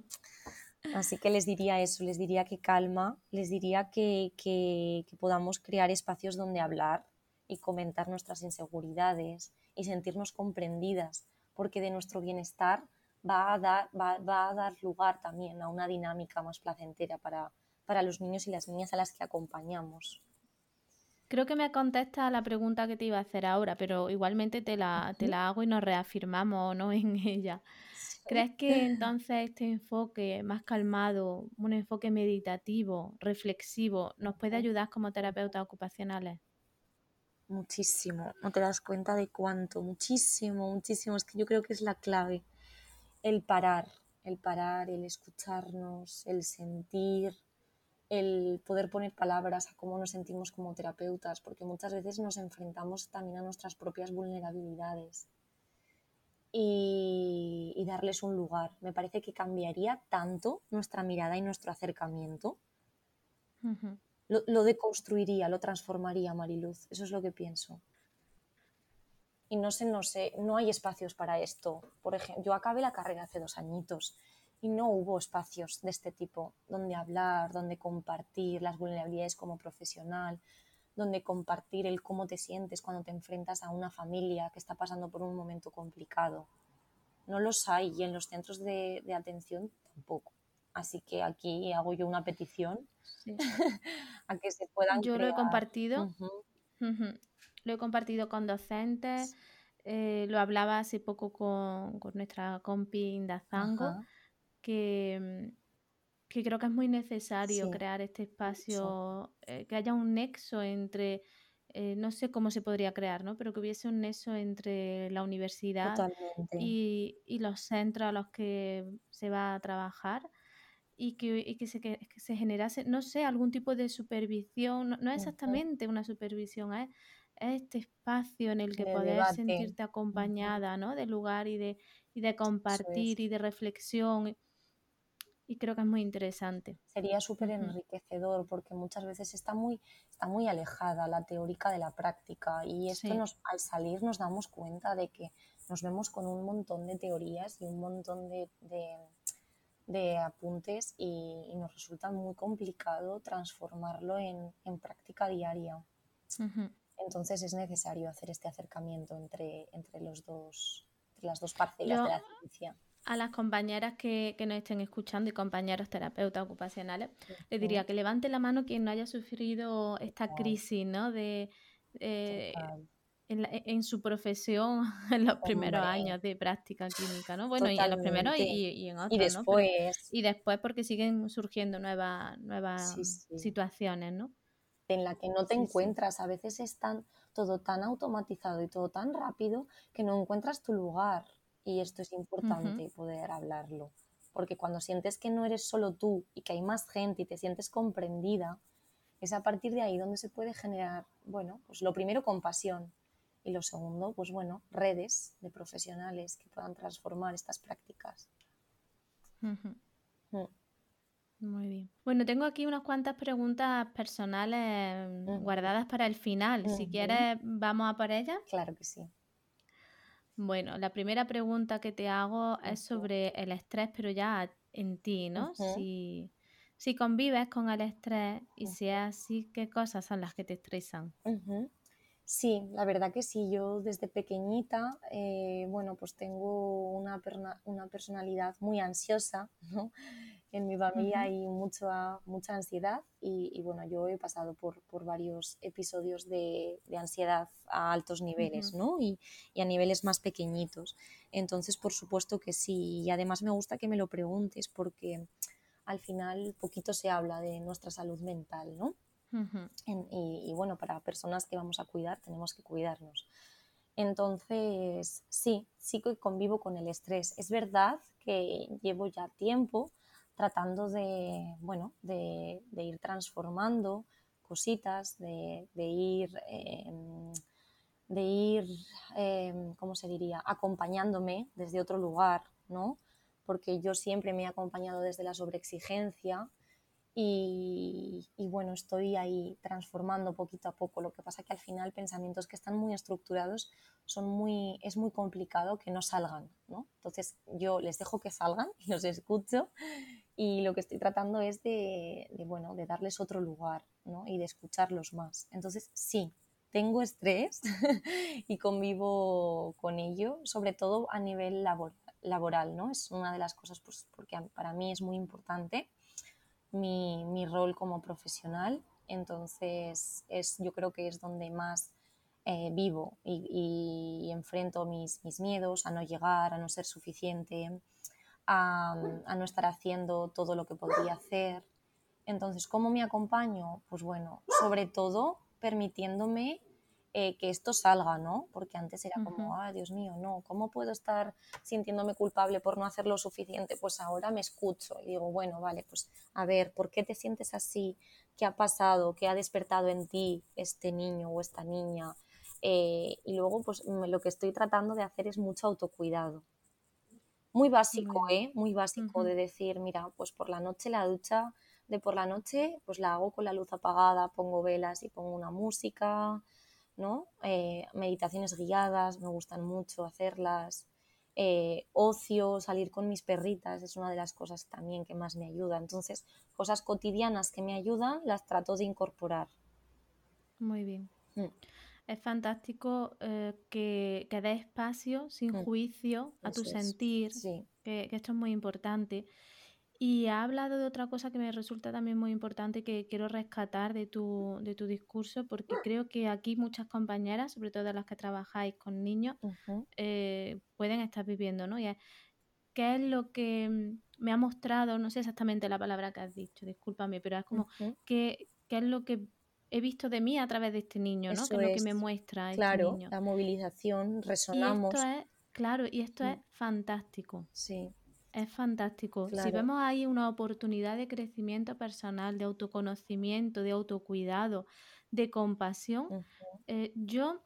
Así que les diría eso, les diría que calma, les diría que, podamos crear espacios donde hablar y comentar nuestras inseguridades y sentirnos comprendidas, porque de nuestro bienestar va a dar, va, a dar lugar también a una dinámica más placentera para, para los niños y las niñas a las que acompañamos. Creo que me contesta la pregunta que te iba a hacer ahora, pero igualmente te la, te la hago y nos reafirmamos ¿no? en ella. ¿Crees que entonces este enfoque más calmado, un enfoque meditativo, reflexivo, nos puede ayudar como terapeutas ocupacionales? Muchísimo, no te das cuenta de cuánto, muchísimo, muchísimo. Es que yo creo que es la clave, el parar, el parar, el escucharnos, el sentir, el poder poner palabras a cómo nos sentimos como terapeutas, porque muchas veces nos enfrentamos también a nuestras propias vulnerabilidades y, darles un lugar. Me parece que cambiaría tanto nuestra mirada y nuestro acercamiento. Lo, deconstruiría, lo transformaría, Mariluz. Eso es lo que pienso. Y no sé, no sé, no hay espacios para esto. Por ejemplo, yo acabé la carrera hace dos añitos y no hubo espacios de este tipo donde hablar, donde compartir las vulnerabilidades como profesional, donde compartir el cómo te sientes cuando te enfrentas a una familia que está pasando por un momento complicado. No los hay y en los centros de, atención tampoco. Así que aquí hago yo una petición a que se puedan. Yo lo he compartido. Lo he compartido con docentes. Eh, lo hablaba hace poco con, nuestra compi Indazango, que, que creo que es muy necesario crear este espacio, eh, que haya un nexo entre, eh, no sé cómo se podría crear, ¿no? Pero que hubiese un nexo entre la universidad y, los centros a los que se va a trabajar y que, que, se, que, se, generase, no sé, algún tipo de supervisión, no, es exactamente una supervisión, es, este espacio en el que poder sentirte acompañada, ¿no? De lugar y de, y de compartir y de reflexión. Y creo que es muy interesante. Sería súper enriquecedor porque muchas veces está muy, está muy alejada la teórica de la práctica y esto nos, al salir nos damos cuenta de que nos vemos con un montón de teorías y un montón de, de, apuntes y, nos resulta muy complicado transformarlo en, en práctica diaria. Entonces es necesario hacer este acercamiento entre, entre, los dos, entre las dos parcelas de la ciencia. a las compañeras que, nos estén escuchando y compañeros terapeutas ocupacionales, les diría que levante la mano quien no haya sufrido esta crisis, ¿no? De, eh, en, su profesión en los primeros años de práctica clínica, ¿no? Bueno, y en los primeros y, en otros, y después, y después porque siguen surgiendo nuevas, nuevas situaciones, ¿no? En la que no te encuentras, a veces es todo tan automatizado y todo tan rápido que no encuentras tu lugar. Y esto es importante poder hablarlo, porque cuando sientes que no eres solo tú y que hay más gente y te sientes comprendida, es a partir de ahí donde se puede generar, bueno, pues lo primero compasión y lo segundo, pues bueno, redes de profesionales que puedan transformar estas prácticas. Mm. Muy bien. Bueno, tengo aquí unas cuantas preguntas personales guardadas para el final. Si quieres, vamos a por ellas. Claro que sí. Bueno, la primera pregunta que te hago es sobre el estrés, pero ya en ti, ¿no? si, si, convives con el estrés y si es así, ¿qué cosas son las que te estresan? Sí, la verdad que sí. Yo desde pequeñita, eh, bueno, pues tengo una, una personalidad muy ansiosa, ¿no? En mi familia hay mucha, mucha ansiedad y, bueno, yo he pasado por, por varios episodios de, de, ansiedad a altos niveles, ¿no? Y, y, a niveles más pequeñitos. Entonces, por supuesto que sí. Y además me gusta que me lo preguntes porque al final poquito se habla de nuestra salud mental, ¿no? Y, bueno, para personas que vamos a cuidar tenemos que cuidarnos. Entonces, sí, sí que convivo con el estrés. Es verdad que llevo ya tiempo tratando de, bueno, de, ir transformando cositas, de, ir, em, de ir em, ¿cómo se diría?, acompañándome desde otro lugar, ¿no? Porque yo siempre me he acompañado desde la sobreexigencia y, bueno, estoy ahí transformando poquito a poco. Lo que pasa que al final pensamientos que están muy estructurados son muy, es muy complicado que no salgan, ¿no? Entonces yo les dejo que salgan y los escucho y lo que estoy tratando es de, bueno, de darles otro lugar ¿no? y de escucharlos más. Entonces sí, tengo estrés y convivo con ello, sobre todo a nivel laboral, ¿no? Es una de las cosas pues, porque para mí es muy importante mi, mi rol como profesional, entonces es, yo creo que es donde más eh, vivo y, y, enfrento mis, mis, miedos a no llegar, a no ser suficiente, a, a, no estar haciendo todo lo que podría hacer. Entonces, ¿cómo me acompaño? Pues bueno, sobre todo permitiéndome eh, que esto salga, ¿no? Porque antes era como, ah, Dios mío, no, ¿cómo puedo estar sintiéndome culpable por no hacer lo suficiente? Pues ahora me escucho y digo, bueno, vale, pues a ver, ¿por qué te sientes así? ¿Qué ha pasado? ¿Qué ha despertado en ti este niño o esta niña? Eh, y luego, pues lo que estoy tratando de hacer es mucho autocuidado. Muy básico, ¿eh? Muy básico de decir, mira, pues por la noche la ducha de por la noche, pues la hago con la luz apagada, pongo velas y pongo una música, ¿no? Eh, meditaciones guiadas, me gustan mucho hacerlas. Eh, ocio, salir con mis perritas es una de las cosas también que más me ayuda. Entonces, cosas cotidianas que me ayudan las trato de incorporar. Muy bien. Mm. Es fantástico eh, que, que dé espacio sin mm. juicio a tu sentir, que, esto es muy importante. Y ha hablado de otra cosa que me resulta también muy importante que quiero rescatar de tu, de tu discurso, porque creo que aquí muchas compañeras, sobre todo las que trabajáis con niños, eh, pueden estar viviendo, ¿no? Y es, ¿qué es lo que mm, me ha mostrado? No sé exactamente la palabra que has dicho, discúlpame, pero es como, ¿qué, es lo que he visto de mí a través de este niño, ¿no? ¿Qué es lo que me muestra este claro, la movilización, resonamos. claro, y esto es mm. fantástico. Sí. Es fantástico. Si vemos ahí una oportunidad de crecimiento personal, de autoconocimiento, de autocuidado, de compasión, eh, yo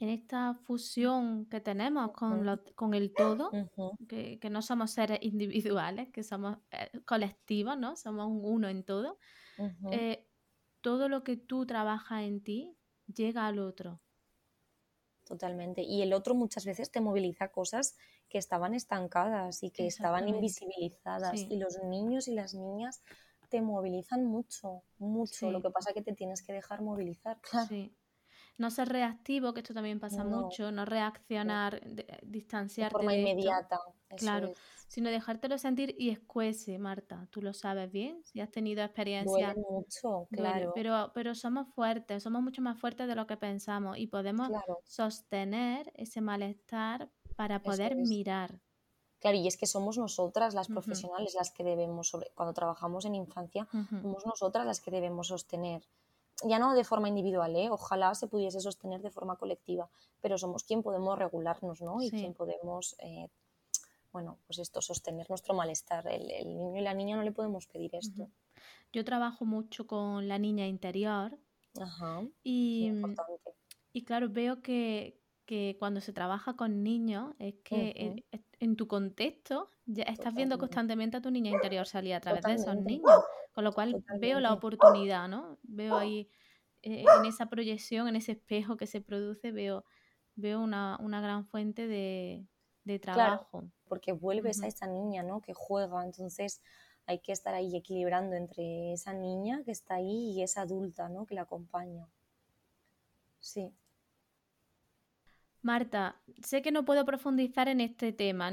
en esta fusión que tenemos con, con el todo, que, no somos seres individuales, que somos eh, colectivos, ¿no? Somos un uno en todo, eh, todo lo que tú trabajas en ti llega al otro. Totalmente. Y el otro muchas veces te moviliza cosas que estaban estancadas y que estaban invisibilizadas. Y los niños y las niñas te movilizan mucho, mucho. Lo que pasa es que te tienes que dejar movilizar, claro. No ser reactivo, que esto también pasa mucho, no reaccionar, distanciarte. De forma inmediata. Claro sino dejártelo sentir y escuece, Marta. Tú lo sabes bien, si has tenido experiencia. Duele mucho, claro. pero, pero somos fuertes, somos mucho más fuertes de lo que pensamos y podemos sostener ese malestar para poder mirar. Claro, y es que somos nosotras las profesionales las que debemos, sobre, cuando trabajamos en infancia, somos nosotras las que debemos sostener. Ya no de forma individual, ¿eh? ojalá se pudiese sostener de forma colectiva, pero somos quien podemos regularnos, ¿no? Y quien podemos eh, bueno, pues esto, sostener nuestro malestar. El, niño y la niña no le podemos pedir esto. Yo trabajo mucho con la niña interior. Ajá. Y, y claro, veo que, cuando se trabaja con niños es que en, tu contexto ya estás viendo constantemente a tu niña interior salir a través de esos niños. Con lo cual veo la oportunidad, ¿no? Veo ahí eh, en esa proyección, en ese espejo que se produce, veo, veo una, una gran fuente de, de trabajo. porque vuelves a esa niña, ¿no? Que juega, entonces hay que estar ahí equilibrando entre esa niña que está ahí y esa adulta, ¿no? Que la acompaña. sí. Marta, sé que no puedo profundizar en este tema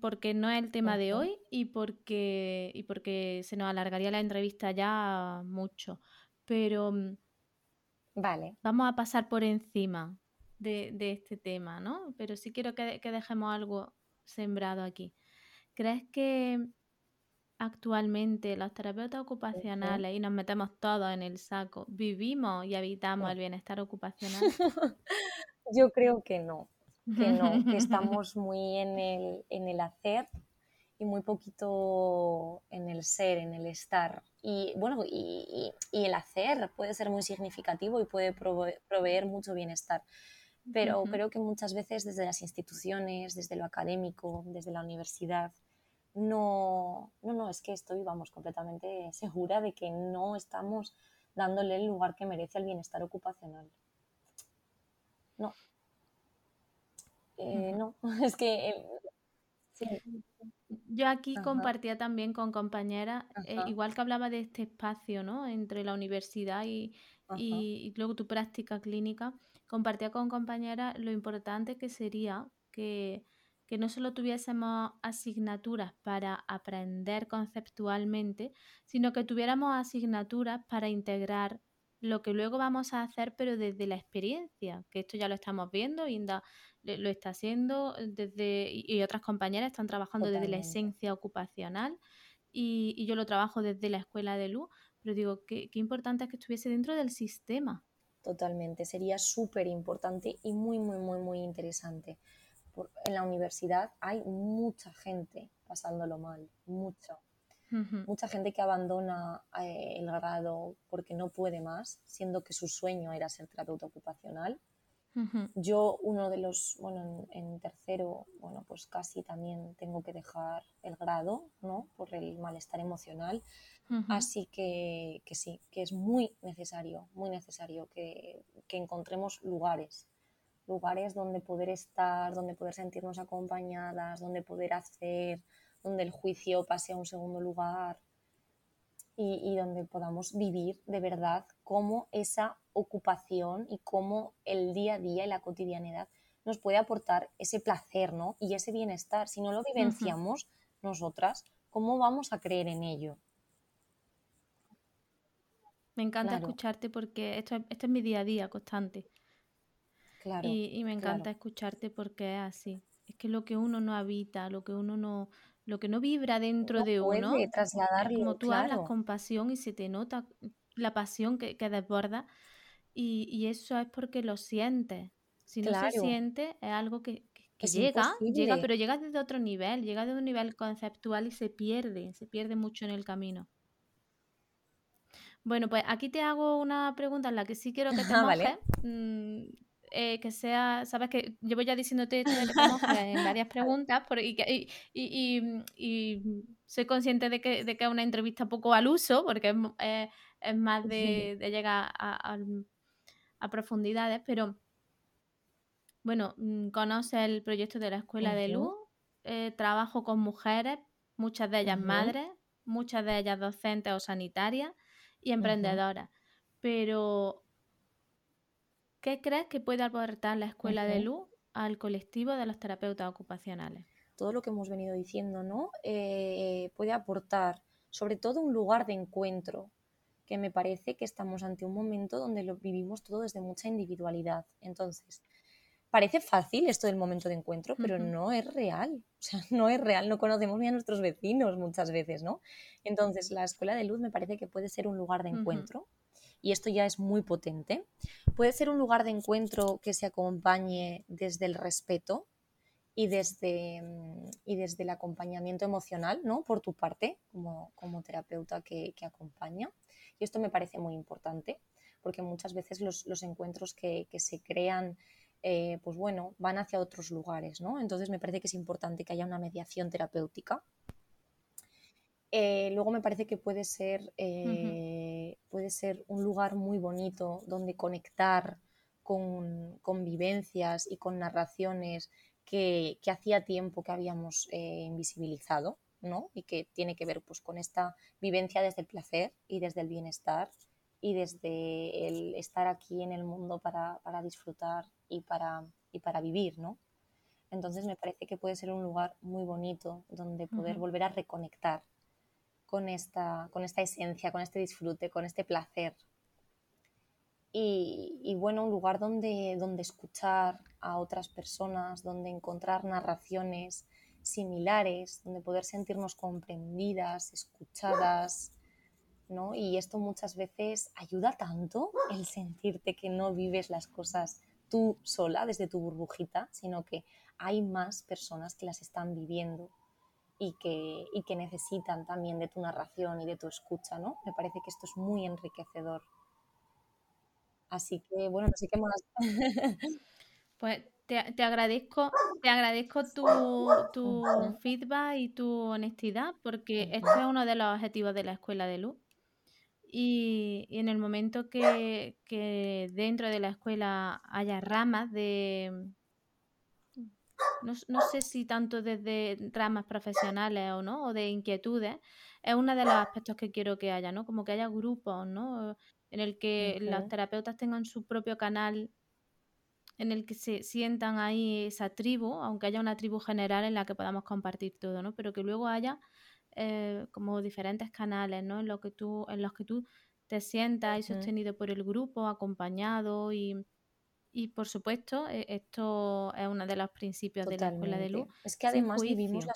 porque no es el tema de hoy y porque, y porque se nos alargaría la entrevista ya mucho, pero mm, vale. vamos a pasar por encima de, este tema, ¿no? Pero sí quiero que, dejemos algo sembrado aquí. ¿Crees que actualmente los terapeutas ocupacionales, y nos metemos todos en el saco, vivimos y habitamos el bienestar ocupacional? Yo creo que no, que no, que estamos muy en el, en el hacer y muy poquito en el ser, en el estar. Y bueno, y, y, el hacer puede ser muy significativo y puede proveer, mucho bienestar. Pero creo que muchas veces desde las instituciones, desde lo académico, desde la universidad, no, no, no, es que estoy, vamos, completamente segura de que no estamos dándole el lugar que merece al bienestar ocupacional. No. Eh, no, es que... Eh, Yo aquí compartía también con compañeras, eh, igual que hablaba de este espacio, ¿no? Entre la universidad y, y, luego tu práctica clínica, compartía con compañeras lo importante que sería que, que no solo tuviésemos asignaturas para aprender conceptualmente, sino que tuviéramos asignaturas para integrar lo que luego vamos a hacer, pero desde la experiencia, que esto ya lo estamos viendo, Inda lo está haciendo desde, y otras compañeras están trabajando desde la esencia ocupacional y, yo lo trabajo desde la escuela de luz, pero digo, qué, qué importante es que estuviese dentro del sistema. Totalmente, sería súper importante y muy, muy, muy, muy interesante. en la universidad hay mucha gente pasándolo mal, mucho mucha gente que abandona eh, el grado porque no puede más, siendo que su sueño era ser terapeuta ocupacional. Yo, uno de los, bueno, en, tercero, bueno, pues casi también tengo que dejar el grado, ¿no? Por el malestar emocional. Así que, que, sí, que es muy necesario, muy necesario que, que encontremos lugares, lugares donde poder estar, donde poder sentirnos acompañadas, donde poder hacer, donde el juicio pase a un segundo lugar y, donde podamos vivir de verdad cómo esa ocupación y cómo el día a día y la cotidianidad nos puede aportar ese placer ¿no? y ese bienestar. Si no lo vivenciamos nosotras, ¿cómo vamos a creer en ello? Me encanta escucharte porque esto, es mi día a día constante. Claro, y, me encanta escucharte porque es así. Es que lo que uno no habita, lo que uno no, lo que no vibra dentro de uno, como tú hablas con pasión y se te nota la pasión que, desborda y, eso es porque lo sientes. Si no se siente es algo que, llega, llega, pero llega desde otro nivel, llega desde un nivel conceptual y se pierde, se pierde mucho en el camino. Bueno, pues aquí te hago una pregunta en la que sí quiero que te ah, mojes. Mm, eh, que sea, sabes que llevo ya diciéndote esto en varias preguntas y, y, soy consciente de que, de que, es una entrevista poco al uso, porque es, más de, llegar a, profundidades, pero bueno, mm, conoce el proyecto de la Escuela de Luz, eh, trabajo con mujeres, muchas de ellas madres, muchas de ellas docentes o sanitarias y emprendedoras. Pero ¿Qué crees que puede aportar la Escuela de Luz al colectivo de los terapeutas ocupacionales? Todo lo que hemos venido diciendo, ¿no? Eh, puede aportar sobre todo un lugar de encuentro, que me parece que estamos ante un momento donde lo vivimos todo desde mucha individualidad. Entonces, parece fácil esto del momento de encuentro, pero no es real. O sea, no es real, no conocemos ni a nuestros vecinos muchas veces, ¿no? Entonces, la escuela de luz me parece que puede ser un lugar de encuentro y esto ya es muy potente. Puede ser un lugar de encuentro que se acompañe desde el respeto y desde, mm, y desde el acompañamiento emocional, ¿no? Por tu parte, como, como terapeuta que, que, acompaña. Y esto me parece muy importante, porque muchas veces los, los encuentros que, que, se crean, eh, pues bueno, van hacia otros lugares, ¿no? Entonces me parece que es importante que haya una mediación terapéutica eh, luego me parece que puede ser, eh, puede ser un lugar muy bonito donde conectar con, vivencias y con narraciones que, hacía tiempo que habíamos eh, invisibilizado, ¿no? Y que tiene que ver pues, con esta vivencia desde el placer y desde el bienestar y desde el estar aquí en el mundo para, disfrutar y para, y para vivir, ¿no? Entonces me parece que puede ser un lugar muy bonito donde poder volver a reconectar con esta, con esta esencia, con este disfrute, con este placer. Y, bueno, un lugar donde, donde escuchar a otras personas, donde encontrar narraciones similares, donde poder sentirnos comprendidas, escuchadas, ¿no? Y esto muchas veces ayuda tanto el sentirte que no vives las cosas tú sola desde tu burbujita, sino que hay más personas que las están viviendo y que, y que necesitan también de tu narración y de tu escucha, ¿no? Me parece que esto es muy enriquecedor. Así que, bueno, no sé qué más. Pues te, agradezco, te agradezco tu, tu feedback y tu honestidad, porque este es uno de los objetivos de la Escuela de Luz. Y, y en el momento que, que, dentro de la escuela haya ramas de, no, sé si tanto desde ramas profesionales o no, o de inquietudes, es uno de los aspectos que quiero que haya, ¿no? Como que haya grupos, ¿no? En el que los terapeutas tengan su propio canal, en el que se sientan ahí esa tribu, aunque haya una tribu general en la que podamos compartir todo, ¿no? Pero que luego haya eh, como diferentes canales, ¿no? En, lo que tú, en los que tú te sientas y sostenido por el grupo, acompañado y y por supuesto, e, esto es uno de los principios de la escuela de luz. Es que además vivimos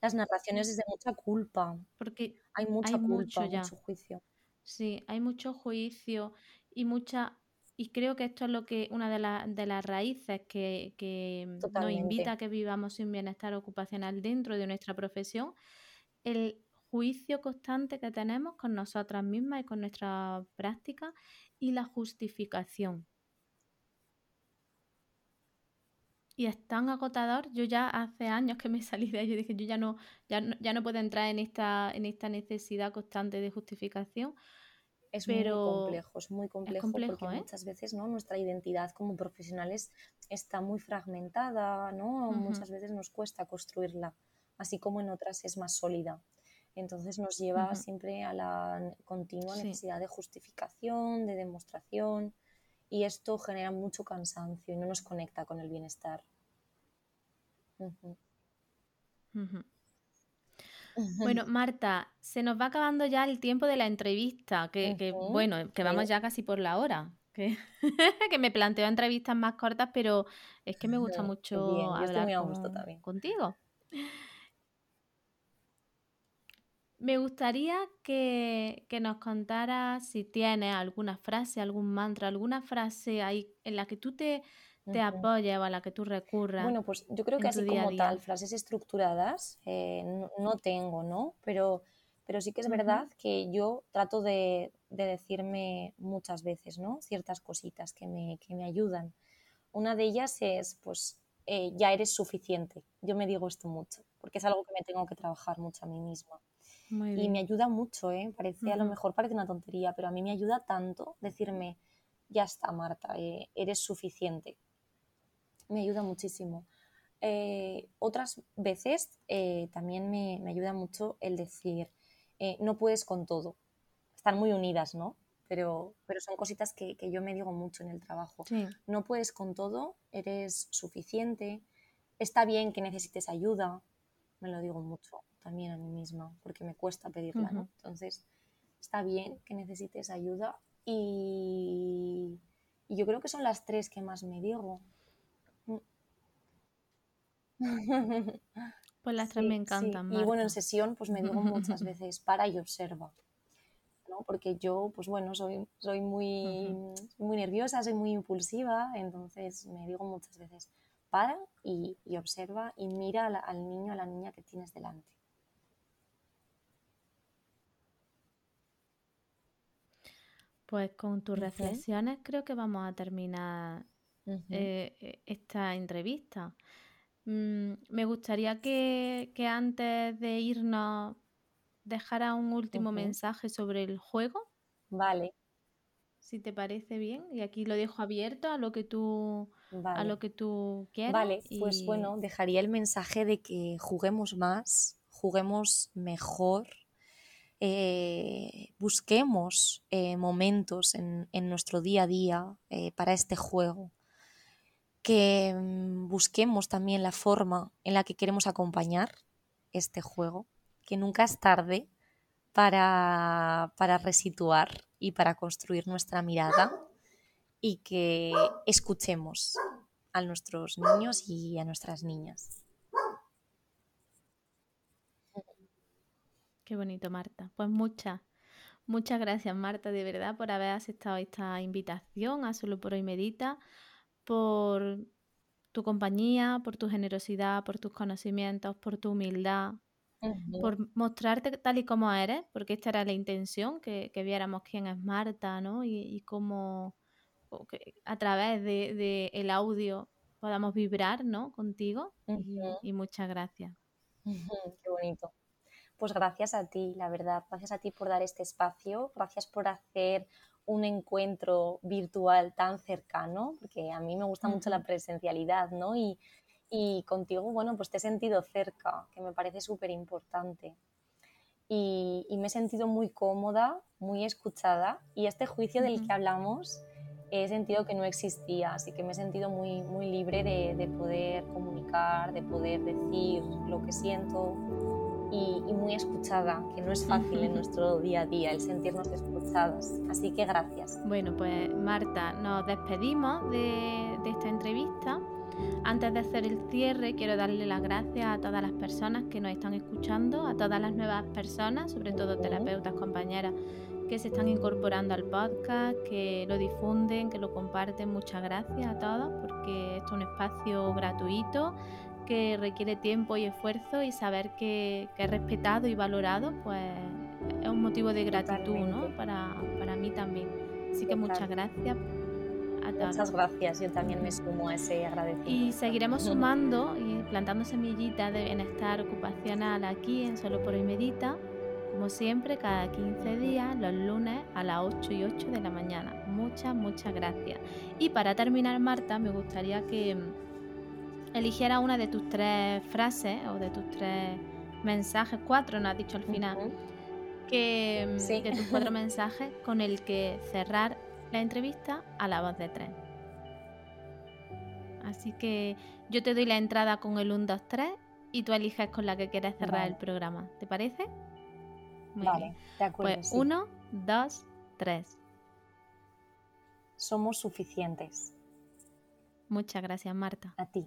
las, narraciones desde mucha culpa. Porque hay mucha culpa, mucho, juicio. Sí, hay mucho juicio y mucha. Y creo que esto es lo que una de, de las raíces que, que nos invita a que vivamos sin bienestar ocupacional dentro de nuestra profesión, el juicio constante que tenemos con nosotras mismas y con nuestra práctica y la justificación. Y es tan agotador. Yo ya hace años que me salí de ahí, yo dije, yo ya no, ya no, ya no puedo entrar en esta, en esta necesidad constante de justificación. Es muy complejo, es muy complejo, porque ¿eh? muchas veces ¿no? nuestra identidad como profesionales está muy fragmentada, ¿no? Muchas veces nos cuesta construirla, así como en otras es más sólida. Entonces nos lleva siempre a la continua necesidad de justificación, de demostración, y esto genera mucho cansancio y no nos conecta con el bienestar. Bueno, Marta, se nos va acabando ya el tiempo de la entrevista, que, bueno, que vamos ya casi por la hora. Que, que, me planteo entrevistas más cortas, pero es que me gusta mucho hablar contigo. Me gustaría que, nos contaras si tienes alguna frase, algún mantra, alguna frase ahí en la que tú te, te apoyes o a la que tú recurras. Bueno, pues yo creo que así como tal, frases estructuradas eh, no, tengo, ¿no? Pero, pero sí que es verdad que yo trato de, decirme muchas veces, ¿no? Ciertas cositas que me, ayudan. Una de ellas es, pues, eh, ya eres suficiente. Yo me digo esto mucho, porque es algo que me tengo que trabajar mucho a mí misma y me ayuda mucho, ¿eh? Parece, a lo mejor parece una tontería, pero a mí me ayuda tanto decirme, ya está, Marta, eh, eres suficiente. Me ayuda muchísimo. Eh, otras veces eh, también me, ayuda mucho el decir, no puedes con todo. Están muy unidas, ¿no? Pero, pero son cositas que, que yo me digo mucho en el trabajo. No puedes con todo, eres suficiente. Está bien que necesites ayuda, me lo digo mucho también a mí misma, porque me cuesta pedirla, ¿no? Entonces, está bien que necesites ayuda y, yo creo que son las tres que más me digo. Pues las tres me encantan. Y bueno, en sesión pues me digo muchas veces, para y observa. ¿no? Porque yo, pues bueno, soy, soy muy, muy nerviosa, soy muy impulsiva, entonces me digo muchas veces, para y, observa y mira al niño, a la niña que tienes delante. Pues con tus reflexiones creo que vamos a terminar eh, e, esta entrevista. Mm, me gustaría que, antes de irnos dejara un último mensaje sobre el juego. Vale. Si te parece bien. Y aquí lo dejo abierto a lo que tú, a lo que tú quieras. Vale, pues bueno, dejaría el mensaje de que juguemos más, juguemos mejor eh, busquemos eh, momentos en, nuestro día a día eh, para este juego, que mm, busquemos también la forma en la que queremos acompañar este juego, que nunca es tarde para, para resituar y para construir nuestra mirada y que escuchemos a nuestros niños y a nuestras niñas. Qué bonito, Marta. Pues muchas, muchas gracias, Marta, de verdad, por haber aceptado esta invitación a Solo por hoy Medita, por tu compañía, por tu generosidad, por tus conocimientos, por tu humildad, por mostrarte tal y como eres, porque esta era la intención, que, viéramos quién es Marta, ¿no? Y, cómo a través del de, audio podamos vibrar, ¿no? Contigo. y, muchas gracias. Qué bonito. Pues gracias a ti, la verdad, gracias a ti por dar este espacio, gracias por hacer un encuentro virtual tan cercano, porque a mí me gusta mucho la presencialidad, ¿no? Y, contigo, bueno, pues te he sentido cerca, que me parece súper importante. Y, me he sentido muy cómoda, muy escuchada, y este juicio del que hablamos he sentido que no existía, así que me he sentido muy, muy libre de, de poder comunicar, de poder decir lo que siento, y, muy escuchada, que no es fácil en nuestro día a día el sentirnos escuchadas. Así que gracias. Bueno, pues Marta, nos despedimos de, de esta entrevista. Antes de hacer el cierre, quiero darle las gracias a todas las personas que nos están escuchando, a todas las nuevas personas, sobre todo terapeutas, compañeras que se están incorporando al podcast, que lo difunden, que lo comparten. Muchas gracias a todos porque esto es un espacio gratuito que requiere tiempo y esfuerzo y saber que, que es respetado y valorado, pues es un motivo de gratitud, ¿no? Para, para, mí también. Así que muchas gracias. Muchas gracias, yo también me sumo a ese agradecimiento. Y seguiremos sumando y plantando semillitas de bienestar ocupacional aquí en Solo por hoy Medita, como siempre, cada 15 días, los lunes a las 8 y 8 de la mañana. Muchas, muchas gracias. Y para terminar, Marta, me gustaría que eligiera una de tus tres frases o de tus tres mensajes, cuatro no has dicho al final, que, de tus cuatro mensajes con el que cerrar la entrevista a la voz de tres. Así que yo te doy la entrada con el 1, 2, 3 y tú eliges con la que quieres cerrar el programa. ¿Te parece? vale, de acuerdo. Pues 1, 2, 3. Somos suficientes. Muchas gracias, Marta. A ti.